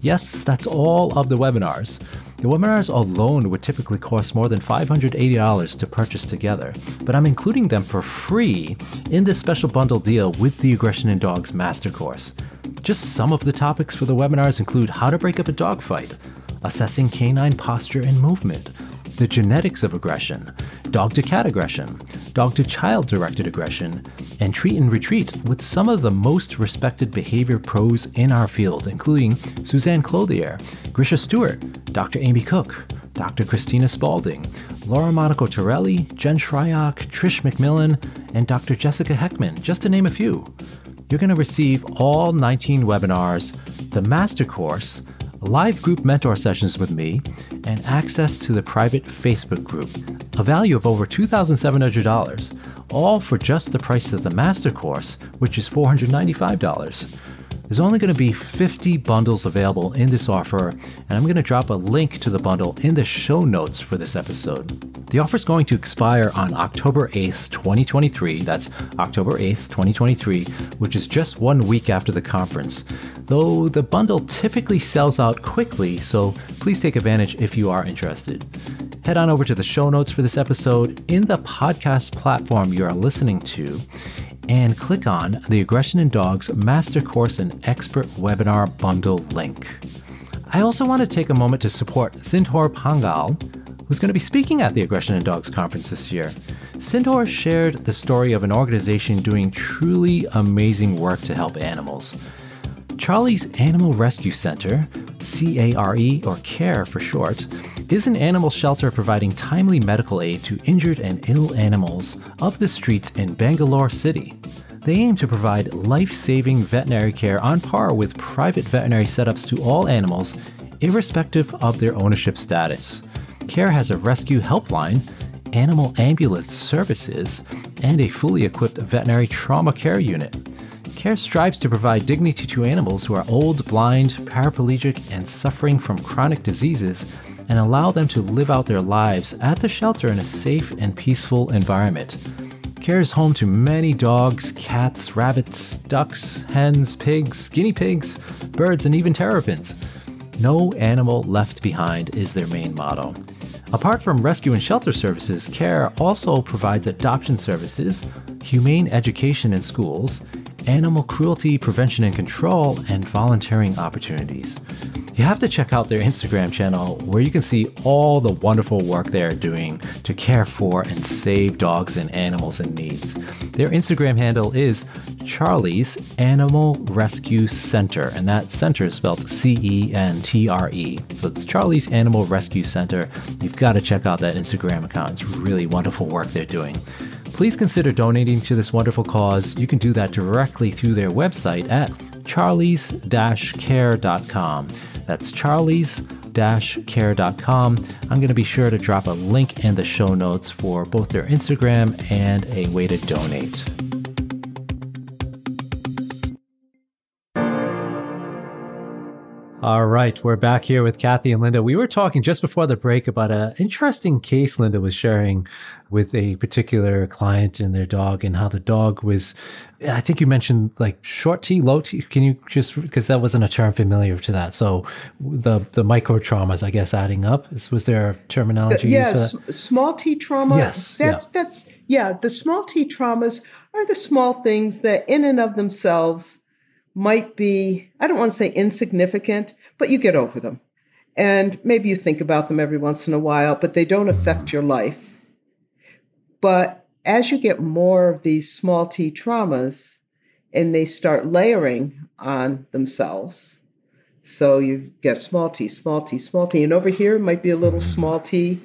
Yes, that's all of the webinars. The webinars alone would typically cost more than $580 to purchase together, but I'm including them for free in this special bundle deal with the Aggression in Dogs Master Course. Just some of the topics for the webinars include how to break up a dogfight, assessing canine posture and movement, the genetics of aggression, dog to cat aggression, dog to child directed aggression, and treat and retreat with some of the most respected behavior pros in our field, including Suzanne Clothier, Grisha Stewart, Dr. Amy Cook, Dr. Kristina Spaulding, Laura Monaco Torelli, Jen Shryock, Trish McMillan, and Dr. Jessica Hekman, just to name a few. You're going to receive all 19 webinars, the master course, live group mentor sessions with me, and access to the private Facebook group, a value of over $2,700, all for just the price of the master course, which is $495. There's only going to be 50 bundles available in this offer, and I'm going to drop a link to the bundle in the show notes for this episode. The offer is going to expire on October 8th, 2023. That's October 8th, 2023, which is just one week after the conference. Though the bundle typically sells out quickly, so please take advantage if you are interested. Head on over to the show notes for this episode in the podcast platform you are listening to and click on the Aggression in Dogs Master Course and Expert Webinar Bundle link. I also want to take a moment to support Sindhoor Pangal, who's going to be speaking at the Aggression in Dogs conference this year. Sindhoor shared the story of an organization doing truly amazing work to help animals. Charlie's Animal Rescue Center, CARE or CARE for short, is an animal shelter providing timely medical aid to injured and ill animals of the streets in Bangalore City. They aim to provide life saving veterinary care on par with private veterinary setups to all animals, irrespective of their ownership status. CARE has a rescue helpline, animal ambulance services, and a fully equipped veterinary trauma care unit. CARE strives to provide dignity to animals who are old, blind, paraplegic, and suffering from chronic diseases and allow them to live out their lives at the shelter in a safe and peaceful environment. CARE is home to many dogs, cats, rabbits, ducks, hens, pigs, guinea pigs, birds, and even terrapins. No animal left behind is their main motto. Apart from rescue and shelter services, CARE also provides adoption services, humane education in schools, animal cruelty prevention and control, and volunteering opportunities. You have to check out their Instagram channel where you can see all the wonderful work they are doing to care for and save dogs and animals in need. Their Instagram handle is Charlie's Animal Rescue Center, and that center is spelled C E N T R E. So it's Charlie's Animal Rescue Center. You've got to check out that Instagram account. It's really wonderful work they're doing please consider donating to this wonderful cause. You can do that directly through their website at charlies-care.com. That's charlies-care.com. I'm going to be sure to drop a link in the show notes for both their Instagram and a way to donate. All right, we're back here with Kathie and Linda. We were talking just before the break about an interesting case Linda was sharing with a particular client and their dog, and how the dog was. I think you mentioned like short T, low T. Can you just because that wasn't a term familiar to that? So the the micro traumas, I guess, adding up. Was there terminology? yes, small T trauma. Yes, that's yeah. that's yeah. The small T traumas are the small things that, in and of themselves might be, I don't want to say insignificant, but you get over them. And maybe you think about them every once in a while, but they don't affect your life. But as you get more of these small t traumas and they start layering on themselves, so you get small t, small t, small t, and over here might be a little small t,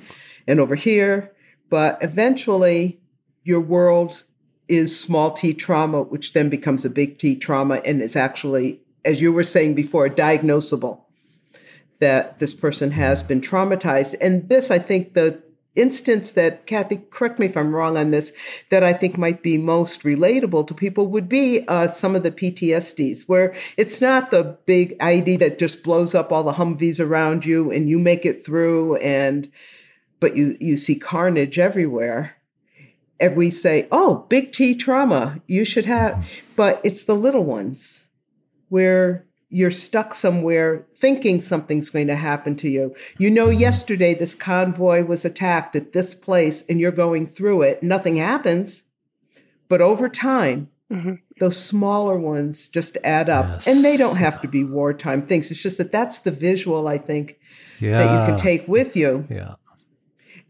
and over here, but eventually your world is small t trauma, which then becomes a big T trauma and is actually, as you were saying before, diagnosable that this person has been traumatized. And this, I think, the instance that Kathie, correct me if I'm wrong on this, that I think might be most relatable to people would be uh, some of the PTSDs, where it's not the big IED that just blows up all the Humvees around you and you make it through, and but you you see carnage everywhere and we say, oh, big T trauma, you should have, but it's the little ones where you're stuck somewhere thinking something's going to happen to you. You know, yesterday this convoy was attacked at this place and you're going through it. Nothing happens. But over time, mm-hmm. those smaller ones just add up. Yes. And they don't have to be wartime things. It's just that that's the visual, I think, yeah. that you can take with you. Yeah.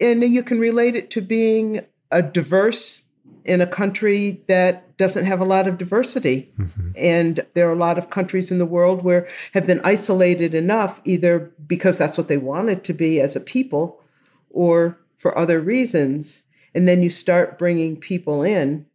And you can relate it to being a diverse in a country that doesn't have a lot of diversity. Mm-hmm. And there are a lot of countries in the world where have been isolated enough, either because that's what they wanted to be as a people or for other reasons. And then you start bringing people in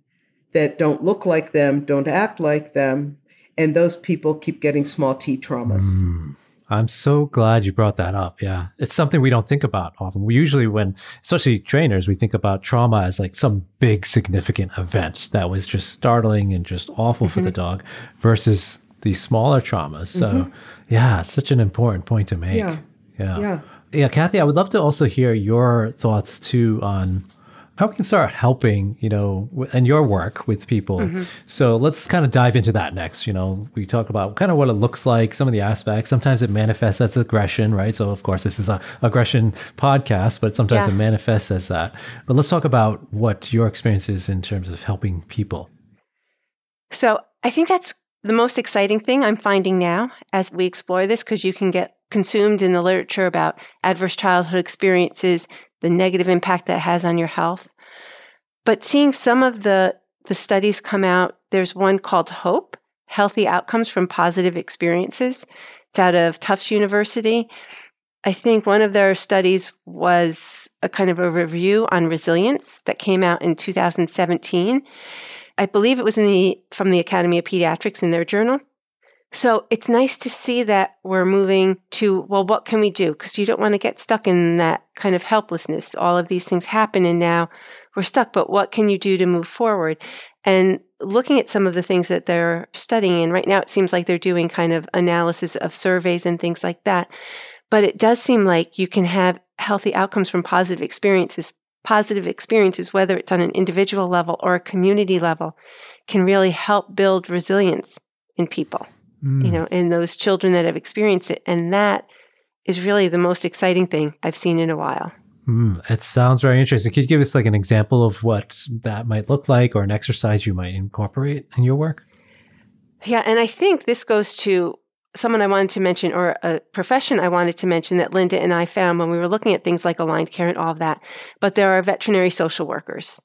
that don't look like them, don't act like them, and those people keep getting small t traumas. Mm. I'm so glad you brought that up. Yeah. It's something we don't think about often. We usually, when, especially trainers, we think about trauma as like some big significant event that was just startling and just awful mm-hmm. for the mm-hmm. dog versus these smaller traumas. So, mm-hmm. yeah, it's such an important point to make. Yeah. Yeah. Yeah. Yeah. Kathie, I would love to also hear your thoughts too on how we can start helping, you know, and your work with people. Mm-hmm. So let's kind of dive into that next. You know, we talk about kind of what it looks like, some of the aspects. Sometimes it manifests as aggression, right? So of course, this is a aggression podcast, but sometimes yeah. it manifests as that. But let's talk about what your experience is in terms of helping people. So I think that's the most exciting thing I'm finding now as we explore this, because you can get consumed in the literature about adverse childhood experiences the negative impact that has on your health. But seeing some of the, the studies come out, there's one called HOPE Healthy Outcomes from Positive Experiences. It's out of Tufts University. I think one of their studies was a kind of a review on resilience that came out in 2017. I believe it was in the from the Academy of Pediatrics in their journal. So it's nice to see that we're moving to, well, what can we do? Because you don't want to get stuck in that kind of helplessness. All of these things happen and now we're stuck, but what can you do to move forward? And looking at some of the things that they're studying, and right now it seems like they're doing kind of analysis of surveys and things like that. But it does seem like you can have healthy outcomes from positive experiences. Positive experiences, whether it's on an individual level or a community level, can really help build resilience in people mm. you know, in those children that have experienced it. And that is really the most exciting thing I've seen in a while. Mm, it sounds very interesting. Could you give us like an example of what that might look like or an exercise you might incorporate in your work? Yeah, and I think this goes to someone I wanted to mention or a profession I wanted to mention that Linda and I found when we were looking at things like aligned care and all of that. But there are veterinary social workers,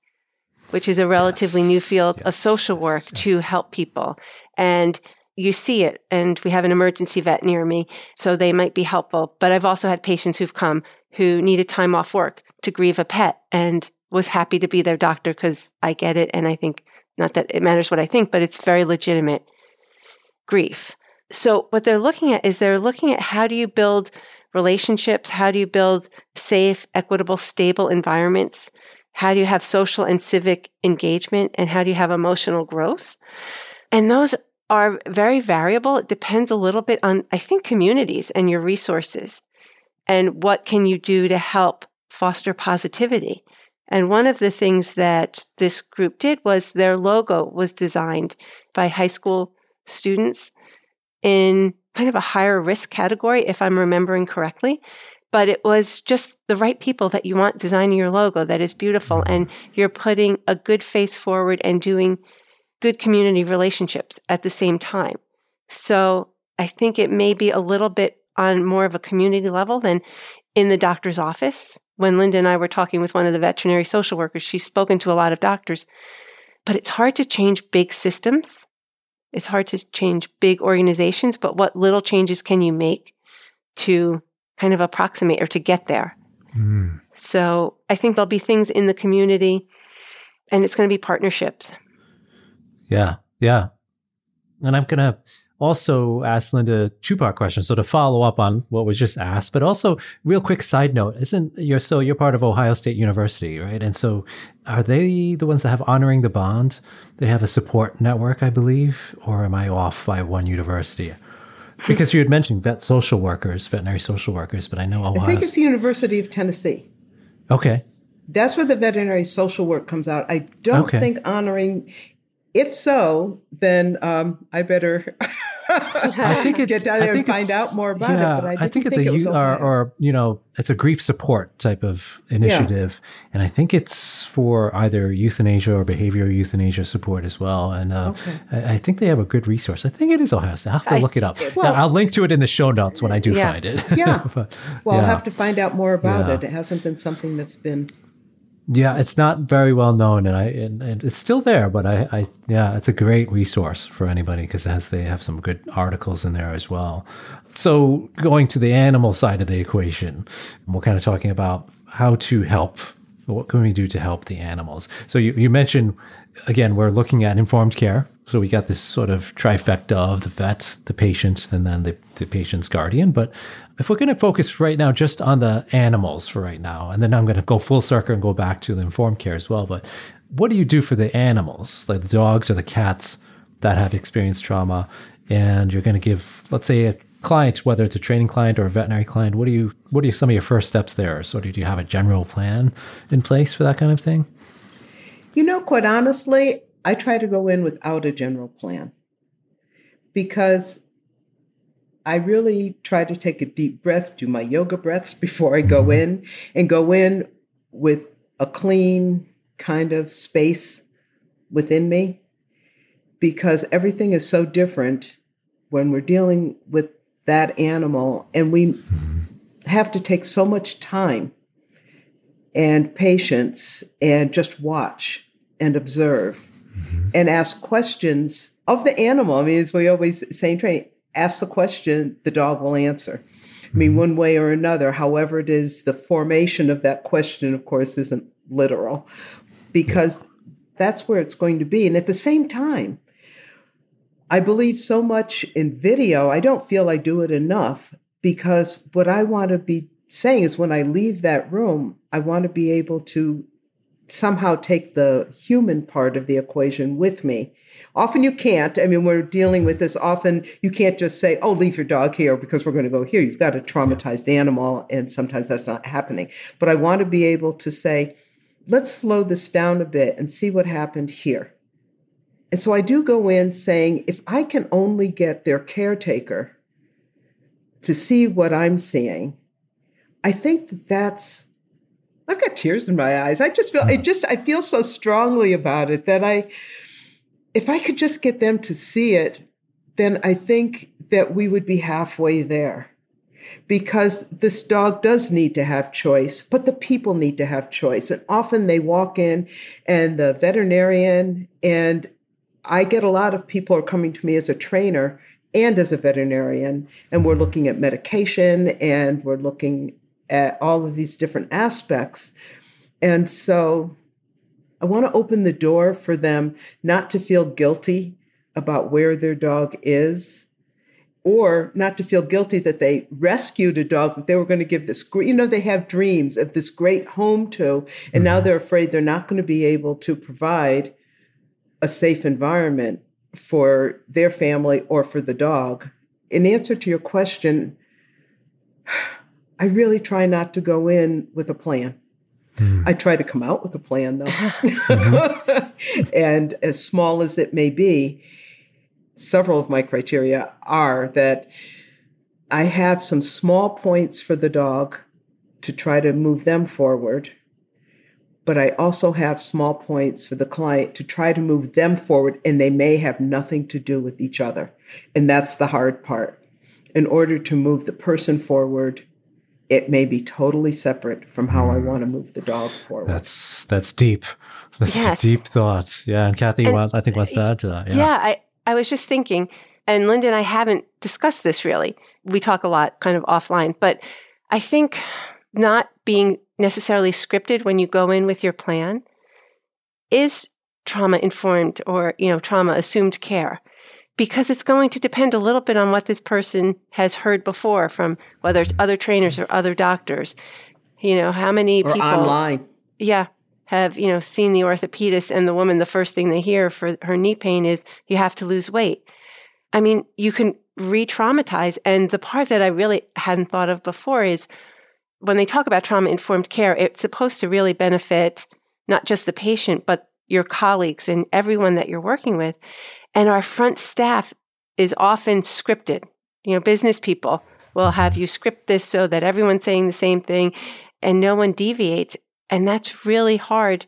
which is a relatively yes, new field yes, of social work yes, to help people. And you see it and we have an emergency vet near me so they might be helpful. But i've also had patients who've come who needed time off work to grieve a pet and was happy to be their doctor because i get it and i think not that it matters what i think but it's very legitimate grief. So what they're looking at is they're looking at how do you build relationships how do you build safe equitable stable environments how do you have social and civic engagement and how do you have emotional growth? And those are very variable. It depends a little bit on, I think, communities and your resources and what can you do to help foster positivity. And one of the things that this group did was their logo was designed by high school students in kind of a higher risk category, if I'm remembering correctly. But it was just the right people that you want designing your logo that is beautiful. And you're putting a good face forward and doing good community relationships at the same time. So I think it may be a little bit on more of a community level than in the doctor's office. When Linda and I were talking with one of the veterinary social workers, she's spoken to a lot of doctors, but it's hard to change big systems. It's hard to change big organizations, but what little changes can you make to kind of approximate or to get there? Mm. So I think there'll be things in the community and it's going to be partnerships. Yeah. Yeah. And I'm going to also ask Linda two part question. So to follow up on what was just asked, but also real quick side note, isn't you're so you're part of Ohio State University, right? And so are they the ones that have honoring the bond? They have a support network, I believe, or am I off by one university? Because you had mentioned vet social workers, veterinary social workers, but I know Ohio I think it's the University of Tennessee. Okay. That's where the veterinary social work comes out. I don't okay. think honoring if so, then um, I better I think it's, get down there and find out more about yeah, it. But I, I think it's think a it or, or, you know it's a grief support type of initiative, yeah. and I think it's for either euthanasia or behavioral euthanasia support as well. And uh, okay. I, I, think they have a good resource. I think it is Ohio State. I have to I, look it up. Well, I'll link to it in the show notes when I do yeah. find it. Yeah. but, well, I'll have to find out more about it. It hasn't been something that's been yeah, it's not very well known, and I and, and it's still there. But I, I, yeah, it's a great resource for anybody because as they have some good articles in there as well. So going to the animal side of the equation, we're kind of talking about how to help What can we do to help the animals? So you, you mentioned again, we're looking at informed care. So we got this sort of trifecta of the vet, the patient, and then the, the patient's guardian. But if we're going to focus right now just on the animals for right now, and then I'm going to go full circle and go back to the informed care as well. But what do you do for the animals, like the dogs or the cats that have experienced trauma? And you're going to give, let's say, a client, whether it's a training client or a veterinary client, what do you what are some of your first steps there? So do you have a general plan in place for that kind of thing? You know, quite honestly, I try to go in without a general plan because I really try to take a deep breath, do my yoga breaths before I go in, and go in with a clean kind of space within me because everything is so different when we're dealing with that animal and we have to take so much time and patience and just watch and observe mm-hmm. and ask questions of the animal. I mean, as we always say in training, ask the question, the dog will answer. I mean, mm-hmm. one way or another, however it is, the formation of that question, of course, isn't literal because that's where it's going to be. And at the same time, I believe so much in video, I don't feel I do it enough because what I want to be saying is when I leave that room, I want to be able to somehow take the human part of the equation with me. Often you can't. I mean, we're dealing with this. Often you can't just say, oh, leave your dog here because we're going to go here. You've got a traumatized animal, and sometimes that's not happening. But I want to be able to say, let's slow this down a bit and see what happened here. And so I do go in saying, if I can only get their caretaker to see what I'm seeing, I think that that's I've got tears in my eyes. I just feel I just I feel so strongly about it that I if I could just get them to see it, then I think that we would be halfway there. Because this dog does need to have choice, but the people need to have choice. And often they walk in and the veterinarian and I get a lot of people are coming to me as a trainer and as a veterinarian, and we're looking at medication and we're looking at all of these different aspects. And so I want to open the door for them not to feel guilty about where their dog is or not to feel guilty that they rescued a dog that they were going to give this you know they have dreams of this great home to and mm-hmm. now they're afraid they're not going to be able to provide a safe environment for their family or for the dog in answer to your question I really try not to go in with a plan. Mm. I try to come out with a plan though. mm-hmm. and as small as it may be, several of my criteria are that I have some small points for the dog to try to move them forward. But I also have small points for the client to try to move them forward, and they may have nothing to do with each other. And that's the hard part. In order to move the person forward, it may be totally separate from how I hmm. want to move the dog forward. That's that's deep. That's yes. deep thought. Yeah, and Kathie, and, I think wants to add to that. Yeah. yeah, I, I was just thinking, and Linda and I haven't discussed this really. We talk a lot kind of offline, but I think not being necessarily scripted when you go in with your plan is trauma informed or you know trauma assumed care because it's going to depend a little bit on what this person has heard before from whether it's other trainers or other doctors. You know, how many or people online. Yeah. Have, you know, seen the orthopedist and the woman, the first thing they hear for her knee pain is you have to lose weight. I mean, you can re traumatize. And the part that I really hadn't thought of before is when they talk about trauma informed care, it's supposed to really benefit not just the patient, but your colleagues and everyone that you're working with. And our front staff is often scripted. You know, business people will have you script this so that everyone's saying the same thing and no one deviates. And that's really hard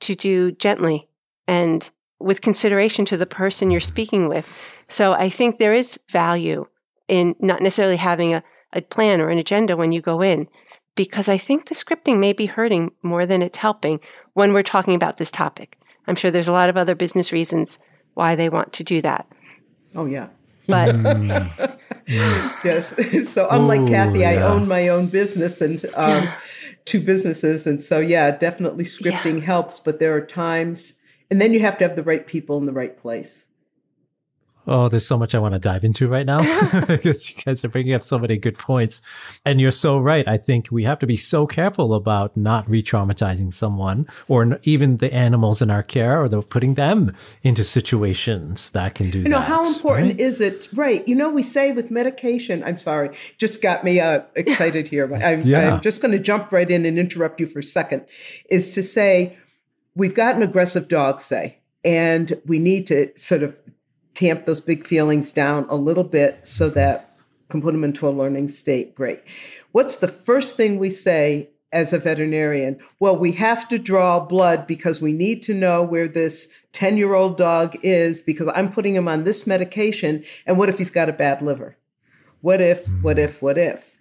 to do gently and with consideration to the person you're speaking with. So I think there is value in not necessarily having a, a plan or an agenda when you go in, because I think the scripting may be hurting more than it's helping when we're talking about this topic. I'm sure there's a lot of other business reasons why they want to do that. Oh, yeah. But yes. So, unlike Ooh, Kathie, yeah. I own my own business and um, two businesses. And so, yeah, definitely scripting yeah. helps, but there are times, and then you have to have the right people in the right place. Oh, there's so much I want to dive into right now because you guys are bringing up so many good points. And you're so right. I think we have to be so careful about not re traumatizing someone or even the animals in our care or the, putting them into situations that can do You know, that, how important right? is it? Right. You know, we say with medication, I'm sorry, just got me uh, excited here. I'm, yeah. I'm just going to jump right in and interrupt you for a second, is to say, we've got an aggressive dog, say, and we need to sort of tamp those big feelings down a little bit so that can put them into a learning state. Great. What's the first thing we say as a veterinarian? Well, we have to draw blood because we need to know where this 10 year old dog is because I'm putting him on this medication. And what if he's got a bad liver? What if, what if, what if?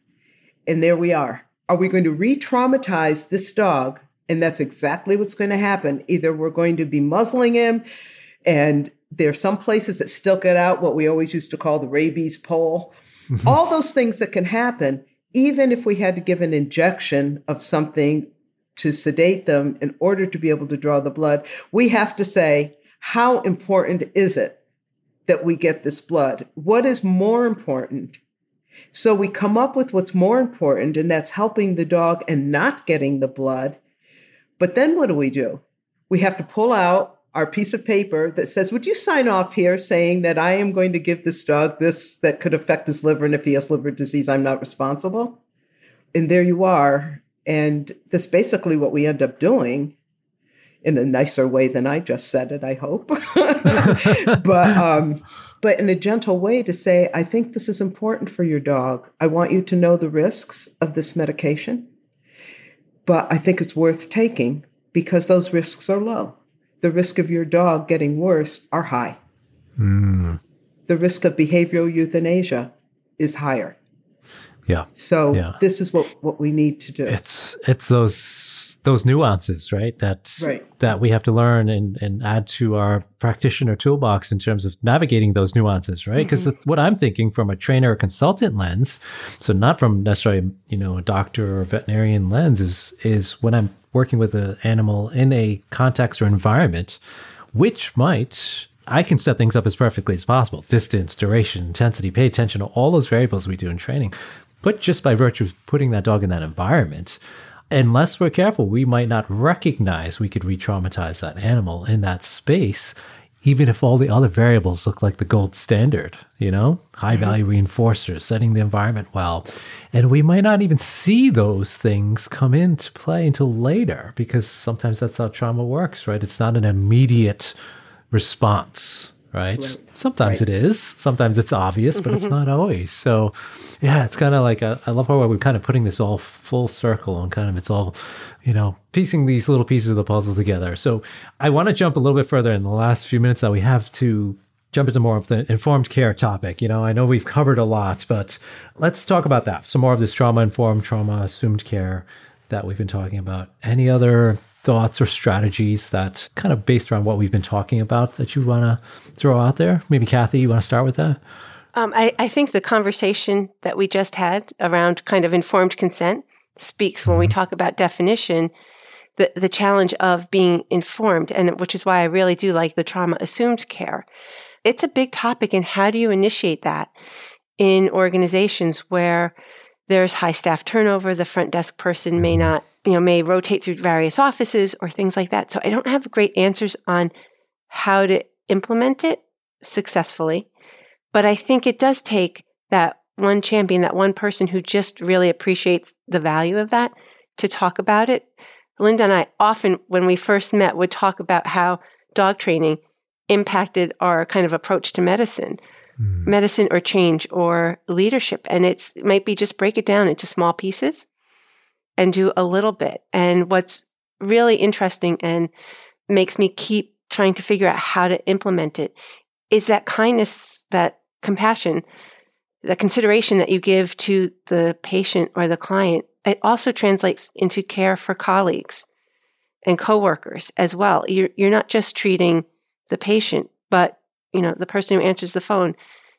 And there we are. Are we going to re traumatize this dog? And that's exactly what's going to happen. Either we're going to be muzzling him and there are some places that still get out what we always used to call the rabies pole. Mm-hmm. All those things that can happen, even if we had to give an injection of something to sedate them in order to be able to draw the blood, we have to say, how important is it that we get this blood? What is more important? So we come up with what's more important, and that's helping the dog and not getting the blood. But then what do we do? We have to pull out our piece of paper that says, Would you sign off here saying that I am going to give this dog this that could affect his liver? And if he has liver disease, I'm not responsible? And there you are. And that's basically what we end up doing in a nicer way than I just said it, I hope. but, um, but in a gentle way to say, I think this is important for your dog. I want you to know the risks of this medication, but I think it's worth taking because those risks are low the risk of your dog getting worse are high. Mm. The risk of behavioral euthanasia is higher. Yeah. So yeah. this is what, what we need to do. It's it's those those nuances, right? That right. that we have to learn and and add to our practitioner toolbox in terms of navigating those nuances, right? Because mm-hmm. what I'm thinking from a trainer or consultant lens, so not from necessarily you know a doctor or veterinarian lens, is is when I'm working with an animal in a context or environment, which might I can set things up as perfectly as possible distance, duration, intensity, pay attention to all those variables we do in training. But just by virtue of putting that dog in that environment, unless we're careful, we might not recognize we could re traumatize that animal in that space even if all the other variables look like the gold standard, you know, high mm-hmm. value mm-hmm. reinforcers, setting the environment well. And we might not even see those things come into play until later because sometimes that's how trauma works, right? It's not an immediate response right? right. Sometimes right. it is. Sometimes it's obvious, but it's mm-hmm. not always. So, yeah, it's kind of like a, I love how we're kind of putting this all full circle and kind of it's all, you know, piecing these little pieces of the puzzle together. So, I want to jump a little bit further in the last few minutes that we have to jump into more of the informed care topic. You know, I know we've covered a lot, but let's talk about that. Some more of this trauma informed, trauma assumed care that we've been talking about. Any other thoughts or strategies that kind of based around what we've been talking about that you want to throw out there? Maybe Kathie, you want to start with that? Um, I, I, think the conversation that we just had around kind of informed consent speaks mm-hmm. when we mm-hmm. talk about definition, the, the challenge of being informed, and which is why I really do like the trauma assumed care. It's a big topic, and how do you initiate that in organizations where there's high staff turnover, the front desk person may mm-hmm. not you know, may rotate through various offices or things like that. So I don't have great answers on how to implement it successfully. But I think it does take that one champion, that one person who just really appreciates the value of that to talk about it. Linda and I often, when we first met, would talk about how dog training impacted our kind of approach to medicine, mm. medicine or change or leadership. And it's, it might be just break it down into small pieces and do a little bit. And what's really interesting and makes me keep trying to figure out how to implement it is that kindness, that compassion, the consideration that you give to the patient or the client. It also translates into care for colleagues and coworkers as well. You're, you're not just treating the patient, but you know the person who answers the phone,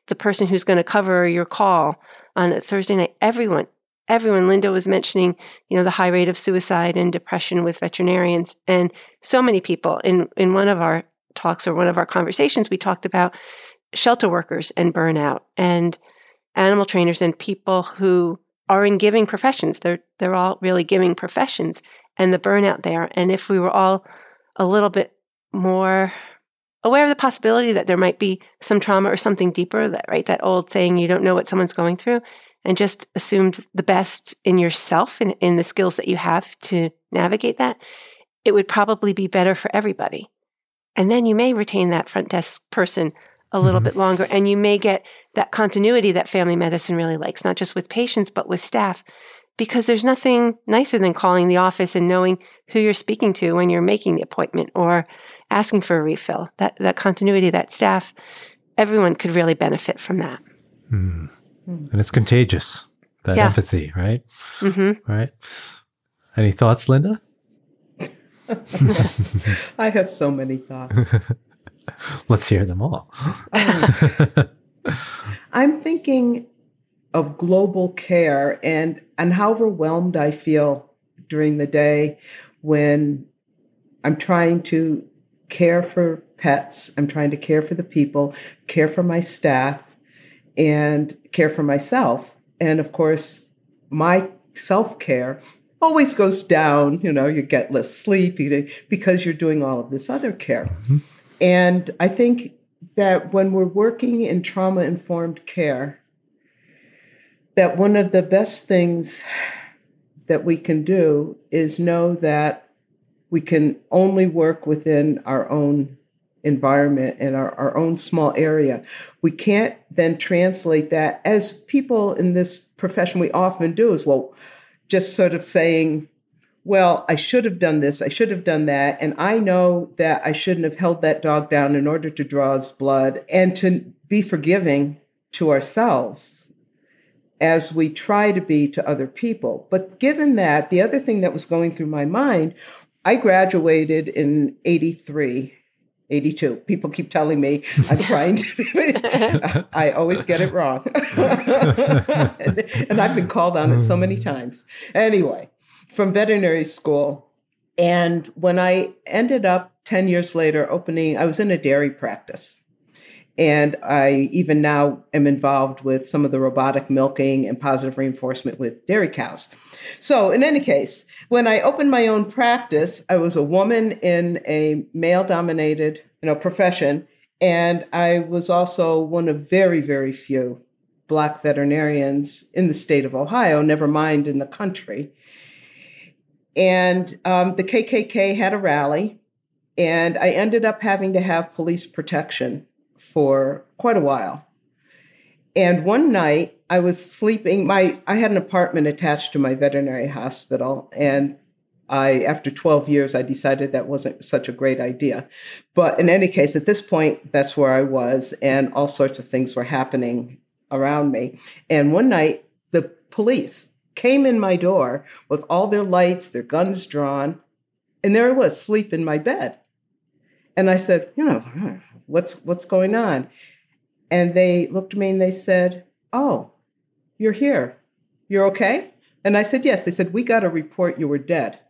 the person who's going to cover your call on a Thursday night. Everyone everyone. Linda was mentioning, you know, the high rate of suicide and depression with veterinarians, and so many people. In in one of our talks or one of our conversations, we talked about shelter workers and burnout, and animal trainers and people who are in giving professions. They're they're all really giving professions, and the burnout there. And if we were all a little bit more aware of the possibility that there might be some trauma or something deeper that right that old saying you don't know what someone's going through and just assumed the best in yourself and in the skills that you have to navigate that, it would probably be better for everybody. And then you may retain that front desk person a little mm-hmm. bit longer and you may get that continuity that family medicine really likes, not just with patients, but with staff. Because there's nothing nicer than calling the office and knowing who you're speaking to when you're making the appointment or asking for a refill. That that continuity, that staff, everyone could really benefit from that. Mm. And it's contagious, that yeah. empathy, right? Mm-hmm. Right. Any thoughts, Linda? I have so many thoughts. Let's hear them all. I'm thinking of global care and and how overwhelmed I feel during the day when I'm trying to care for pets, I'm trying to care for the people, care for my staff, and care for myself. And of course, my self care always goes down. You know, you get less sleep because you're doing all of this other care. Mm-hmm. And I think that when we're working in trauma informed care, that one of the best things that we can do is know that we can only work within our own environment and our, our own small area. We can't then translate that as people in this profession we often do is well, just sort of saying, well, I should have done this, I should have done that, and I know that I shouldn't have held that dog down in order to draw his blood, and to be forgiving to ourselves as we try to be to other people. But given that, the other thing that was going through my mind, I graduated in 83 82. People keep telling me I'm trying to, I always get it wrong. and, and, I've been called on it so many times. Anyway, from veterinary school. And when I ended up 10 years later opening, I was in a dairy practice. And I even now am involved with some of the robotic milking and positive reinforcement with dairy cows. So, in any case, when I opened my own practice, I was a woman in a male dominated you know, profession. And I was also one of very, very few Black veterinarians in the state of Ohio, never mind in the country. And um, the KKK had a rally, and I ended up having to have police protection for quite a while. And one night I was sleeping, my I had an apartment attached to my veterinary hospital, and I, after 12 years, I decided that wasn't such a great idea. But in any case, at this point, that's where I was, and all sorts of things were happening around me. And one night, the police came in my door with all their lights, their guns drawn, and there I was, asleep in my bed. And I said, you know, what's what's going on? And they looked at me and they said, "Oh, you're here. You're okay?" And I said, "Yes." They said, "We got a report you were dead."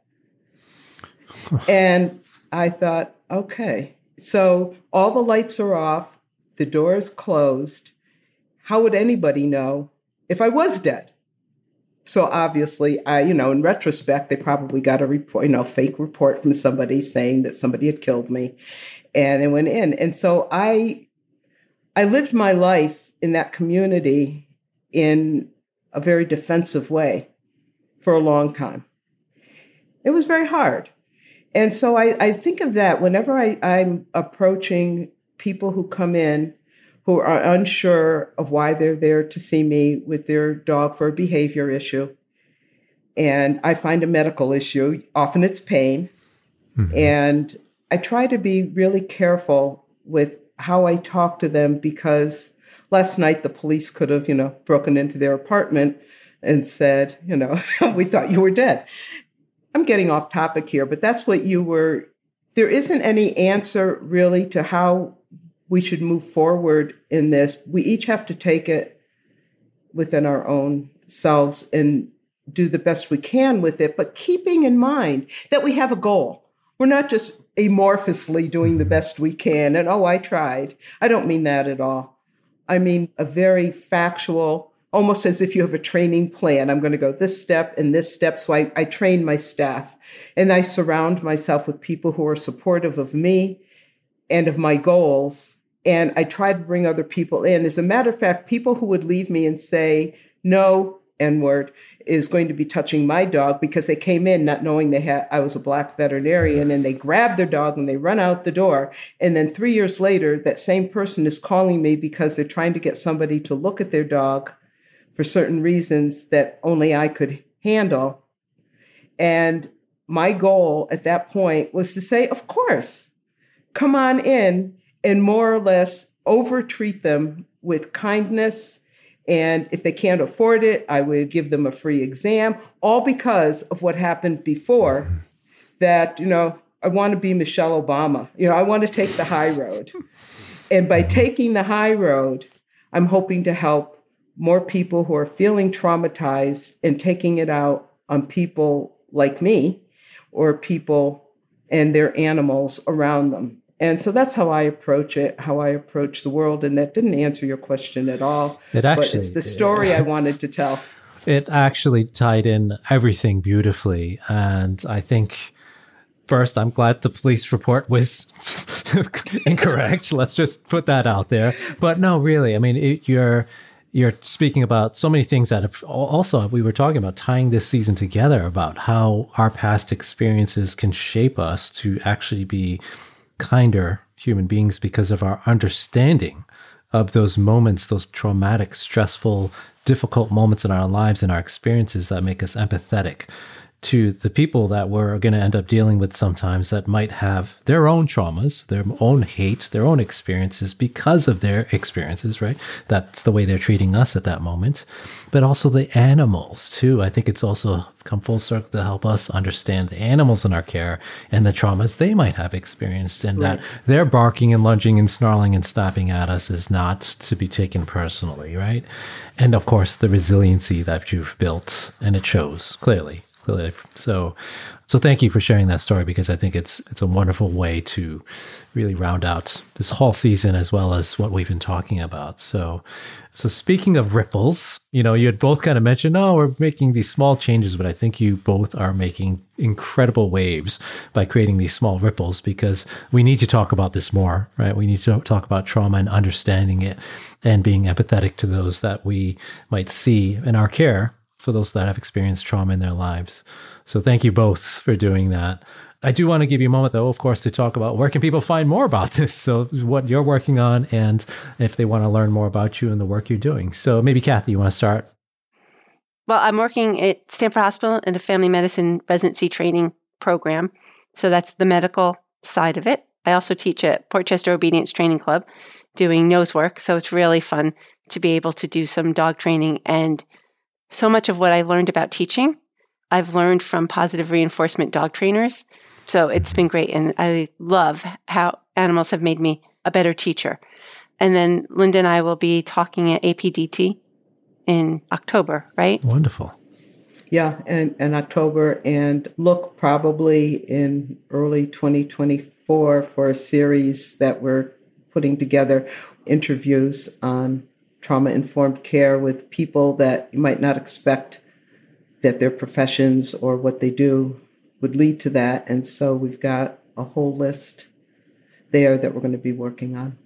and I thought, okay, so all the lights are off, the door is closed. How would anybody know if I was dead? So obviously, I, you know, in retrospect, they probably got a report, you know, fake report from somebody saying that somebody had killed me, and it went in. And so I, I lived my life in that community in a very defensive way for a long time. It was very hard. And so I, I think of that whenever I, I'm approaching people who come in who are unsure of why they're there to see me with their dog for a behavior issue. And I find a medical issue, often it's pain. Mm-hmm. And I try to be really careful with how I talk to them because last night the police could have, you know, broken into their apartment and said, you know, we thought you were dead. I'm getting off topic here, but that's what you were. There isn't any answer really to how we should move forward in this. We each have to take it within our own selves and do the best we can with it, but keeping in mind that we have a goal. We're not just amorphously doing the best we can and, oh, I tried. I don't mean that at all. I mean a very factual, almost as if you have a training plan. I'm going to go this step and this step. So I, I train my staff and I surround myself with people who are supportive of me and of my goals. And I try to bring other people in. As a matter of fact, people who would leave me and say, no, N word is going to be touching my dog because they came in not knowing they had I was a black veterinarian and they grab their dog and they run out the door and then 3 years later that same person is calling me because they're trying to get somebody to look at their dog for certain reasons that only I could handle and my goal at that point was to say of course come on in and more or less over treat them with kindness and if they can't afford it, I would give them a free exam, all because of what happened before that, you know, I want to be Michelle Obama. You know, I want to take the high road. And by taking the high road, I'm hoping to help more people who are feeling traumatized and taking it out on people like me or people and their animals around them. And so that's how I approach it, how I approach the world. And that didn't answer your question at all. It actually, but it's the story I wanted to tell. It actually tied in everything beautifully. And I think first, I'm glad the police report was incorrect. Let's just put that out there. But no, really, I mean, it, you're you're speaking about so many things that have also we were talking about tying this season together about how our past experiences can shape us to actually be kinder human beings because of our understanding of those moments, those traumatic, stressful, difficult moments in our lives and our experiences that make us empathetic to the people that we're going to end up dealing with sometimes that might have their own traumas, their own hate, their own experiences because of their experiences, right? That's the way they're treating us at that moment. But also the animals, too. I think it's also come full circle to help us understand the animals in our care and the traumas they might have experienced, and right. that their barking and lunging and snarling and snapping at us is not to be taken personally, right? And of course, the resiliency that you've built, and it shows clearly so, so thank you for sharing that story because I think it's it's a wonderful way to really round out this whole season as well as what we've been talking about. So, so speaking of ripples, you know, you had both kind of mentioned, oh, we're making these small changes, but I think you both are making incredible waves by creating these small ripples because we need to talk about this more, right? We need to talk about trauma and understanding it and being empathetic to those that we might see in our care for those that have experienced trauma in their lives. So thank you both for doing that. I do want to give you a moment, though, of course, to talk about where can people find more about this. So what you're working on, and if they want to learn more about you and the work you're doing. So maybe Kathie, you want to start? Well, I'm working at Stanford Hospital in a family medicine residency training program. So that's the medical side of it. I also teach at Portchester Obedience Training Club doing nose work. So it's really fun to be able to do some dog training and so much of what I learned about teaching, I've learned from positive reinforcement dog trainers. So it's been great. And I love how animals have made me a better teacher. And then Linda and I will be talking at APDT in October, right? Wonderful. Yeah, in, in October, and look probably in early 2024 for a series that we're putting together interviews on trauma informed care with people that you might not expect that their professions or what they do would lead to that. And so we've got a whole list there that we're going to be working on.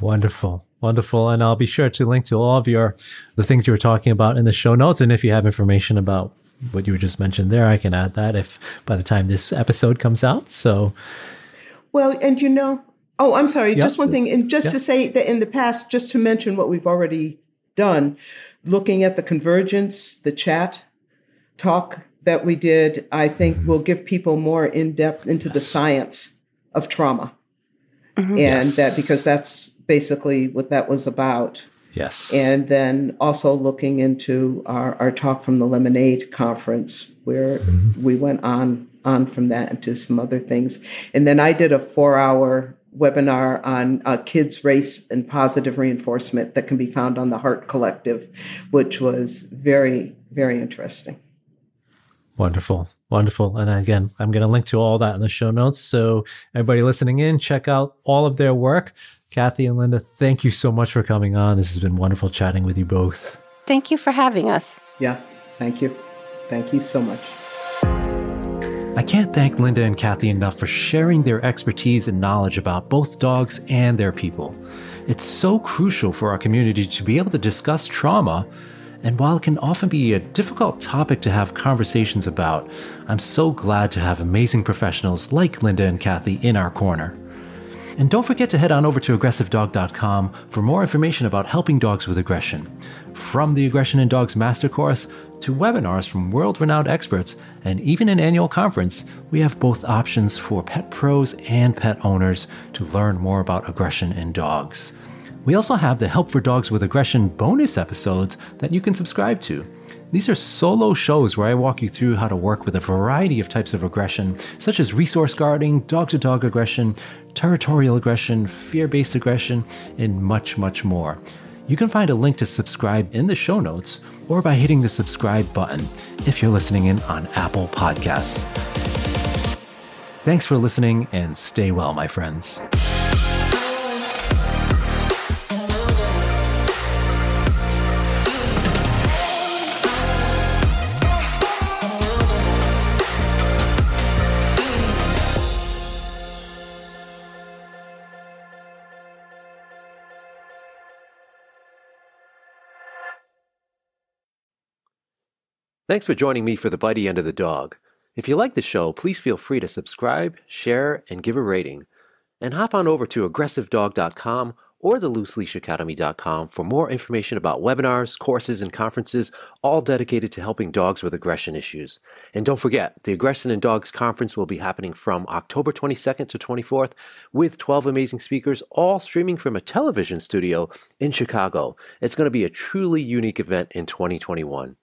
Wonderful. Wonderful. And I'll be sure to link to all of your the things you were talking about in the show notes. And if you have information about what you were just mentioned there, I can add that if by the time this episode comes out. So well, and you know, Oh, I'm sorry. Yep. Just one thing. And just yep. to say that in the past, just to mention what we've already done, looking at the convergence, the chat talk that we did, I think will give people more in depth into the science of trauma. Mm-hmm. And yes. that because that's basically what that was about. Yes. And then also looking into our, our talk from the Lemonade conference, where mm-hmm. we went on on from that into some other things. And then I did a four hour webinar on uh, kids, race, and positive reinforcement that can be found on the Heart Collective, which was very, very interesting. Wonderful. Wonderful. And again, I'm going to link to all that in the show notes. So everybody listening in, check out all of their work. Kathie and Linda, thank you so much for coming on. This has been wonderful chatting with you both. Thank you for having us. Yeah, thank you. Thank you so much. I can't thank Linda and Kathie enough for sharing their expertise and knowledge about both dogs and their people. It's so crucial for our community to be able to discuss trauma and while it can often be a difficult topic to have conversations about, I'm so glad to have amazing professionals like Linda and Kathie in our corner. And don't forget to head on over to aggressivedog.com for more information about helping dogs with aggression. From the Aggression in Dogs Master Course to webinars from world renowned experts and even an annual conference, we have both options for pet pros and pet owners to learn more about aggression in dogs. We also have the Help for Dogs with Aggression bonus episodes that you can subscribe to. These are solo shows where I walk you through how to work with a variety of types of aggression, such as resource guarding, dog to dog aggression, territorial aggression, fear based aggression, and much, much more. You can find a link to subscribe in the show notes or by hitting the subscribe button if you're listening in on Apple Podcasts. Thanks for listening and stay well, my friends. Thanks for joining me for the bitey end of the dog. If you like the show, please feel free to subscribe, share, and give a rating. And hop on over to aggressivedog.com or the looseleashacademy.com for more information about webinars, courses, and conferences, all dedicated to helping dogs with aggression issues. And don't forget, the Aggression in Dogs Conference will be happening from October 22nd to 24th with 12 amazing speakers, all streaming from a television studio in Chicago. It's going to be a truly unique event in 2021.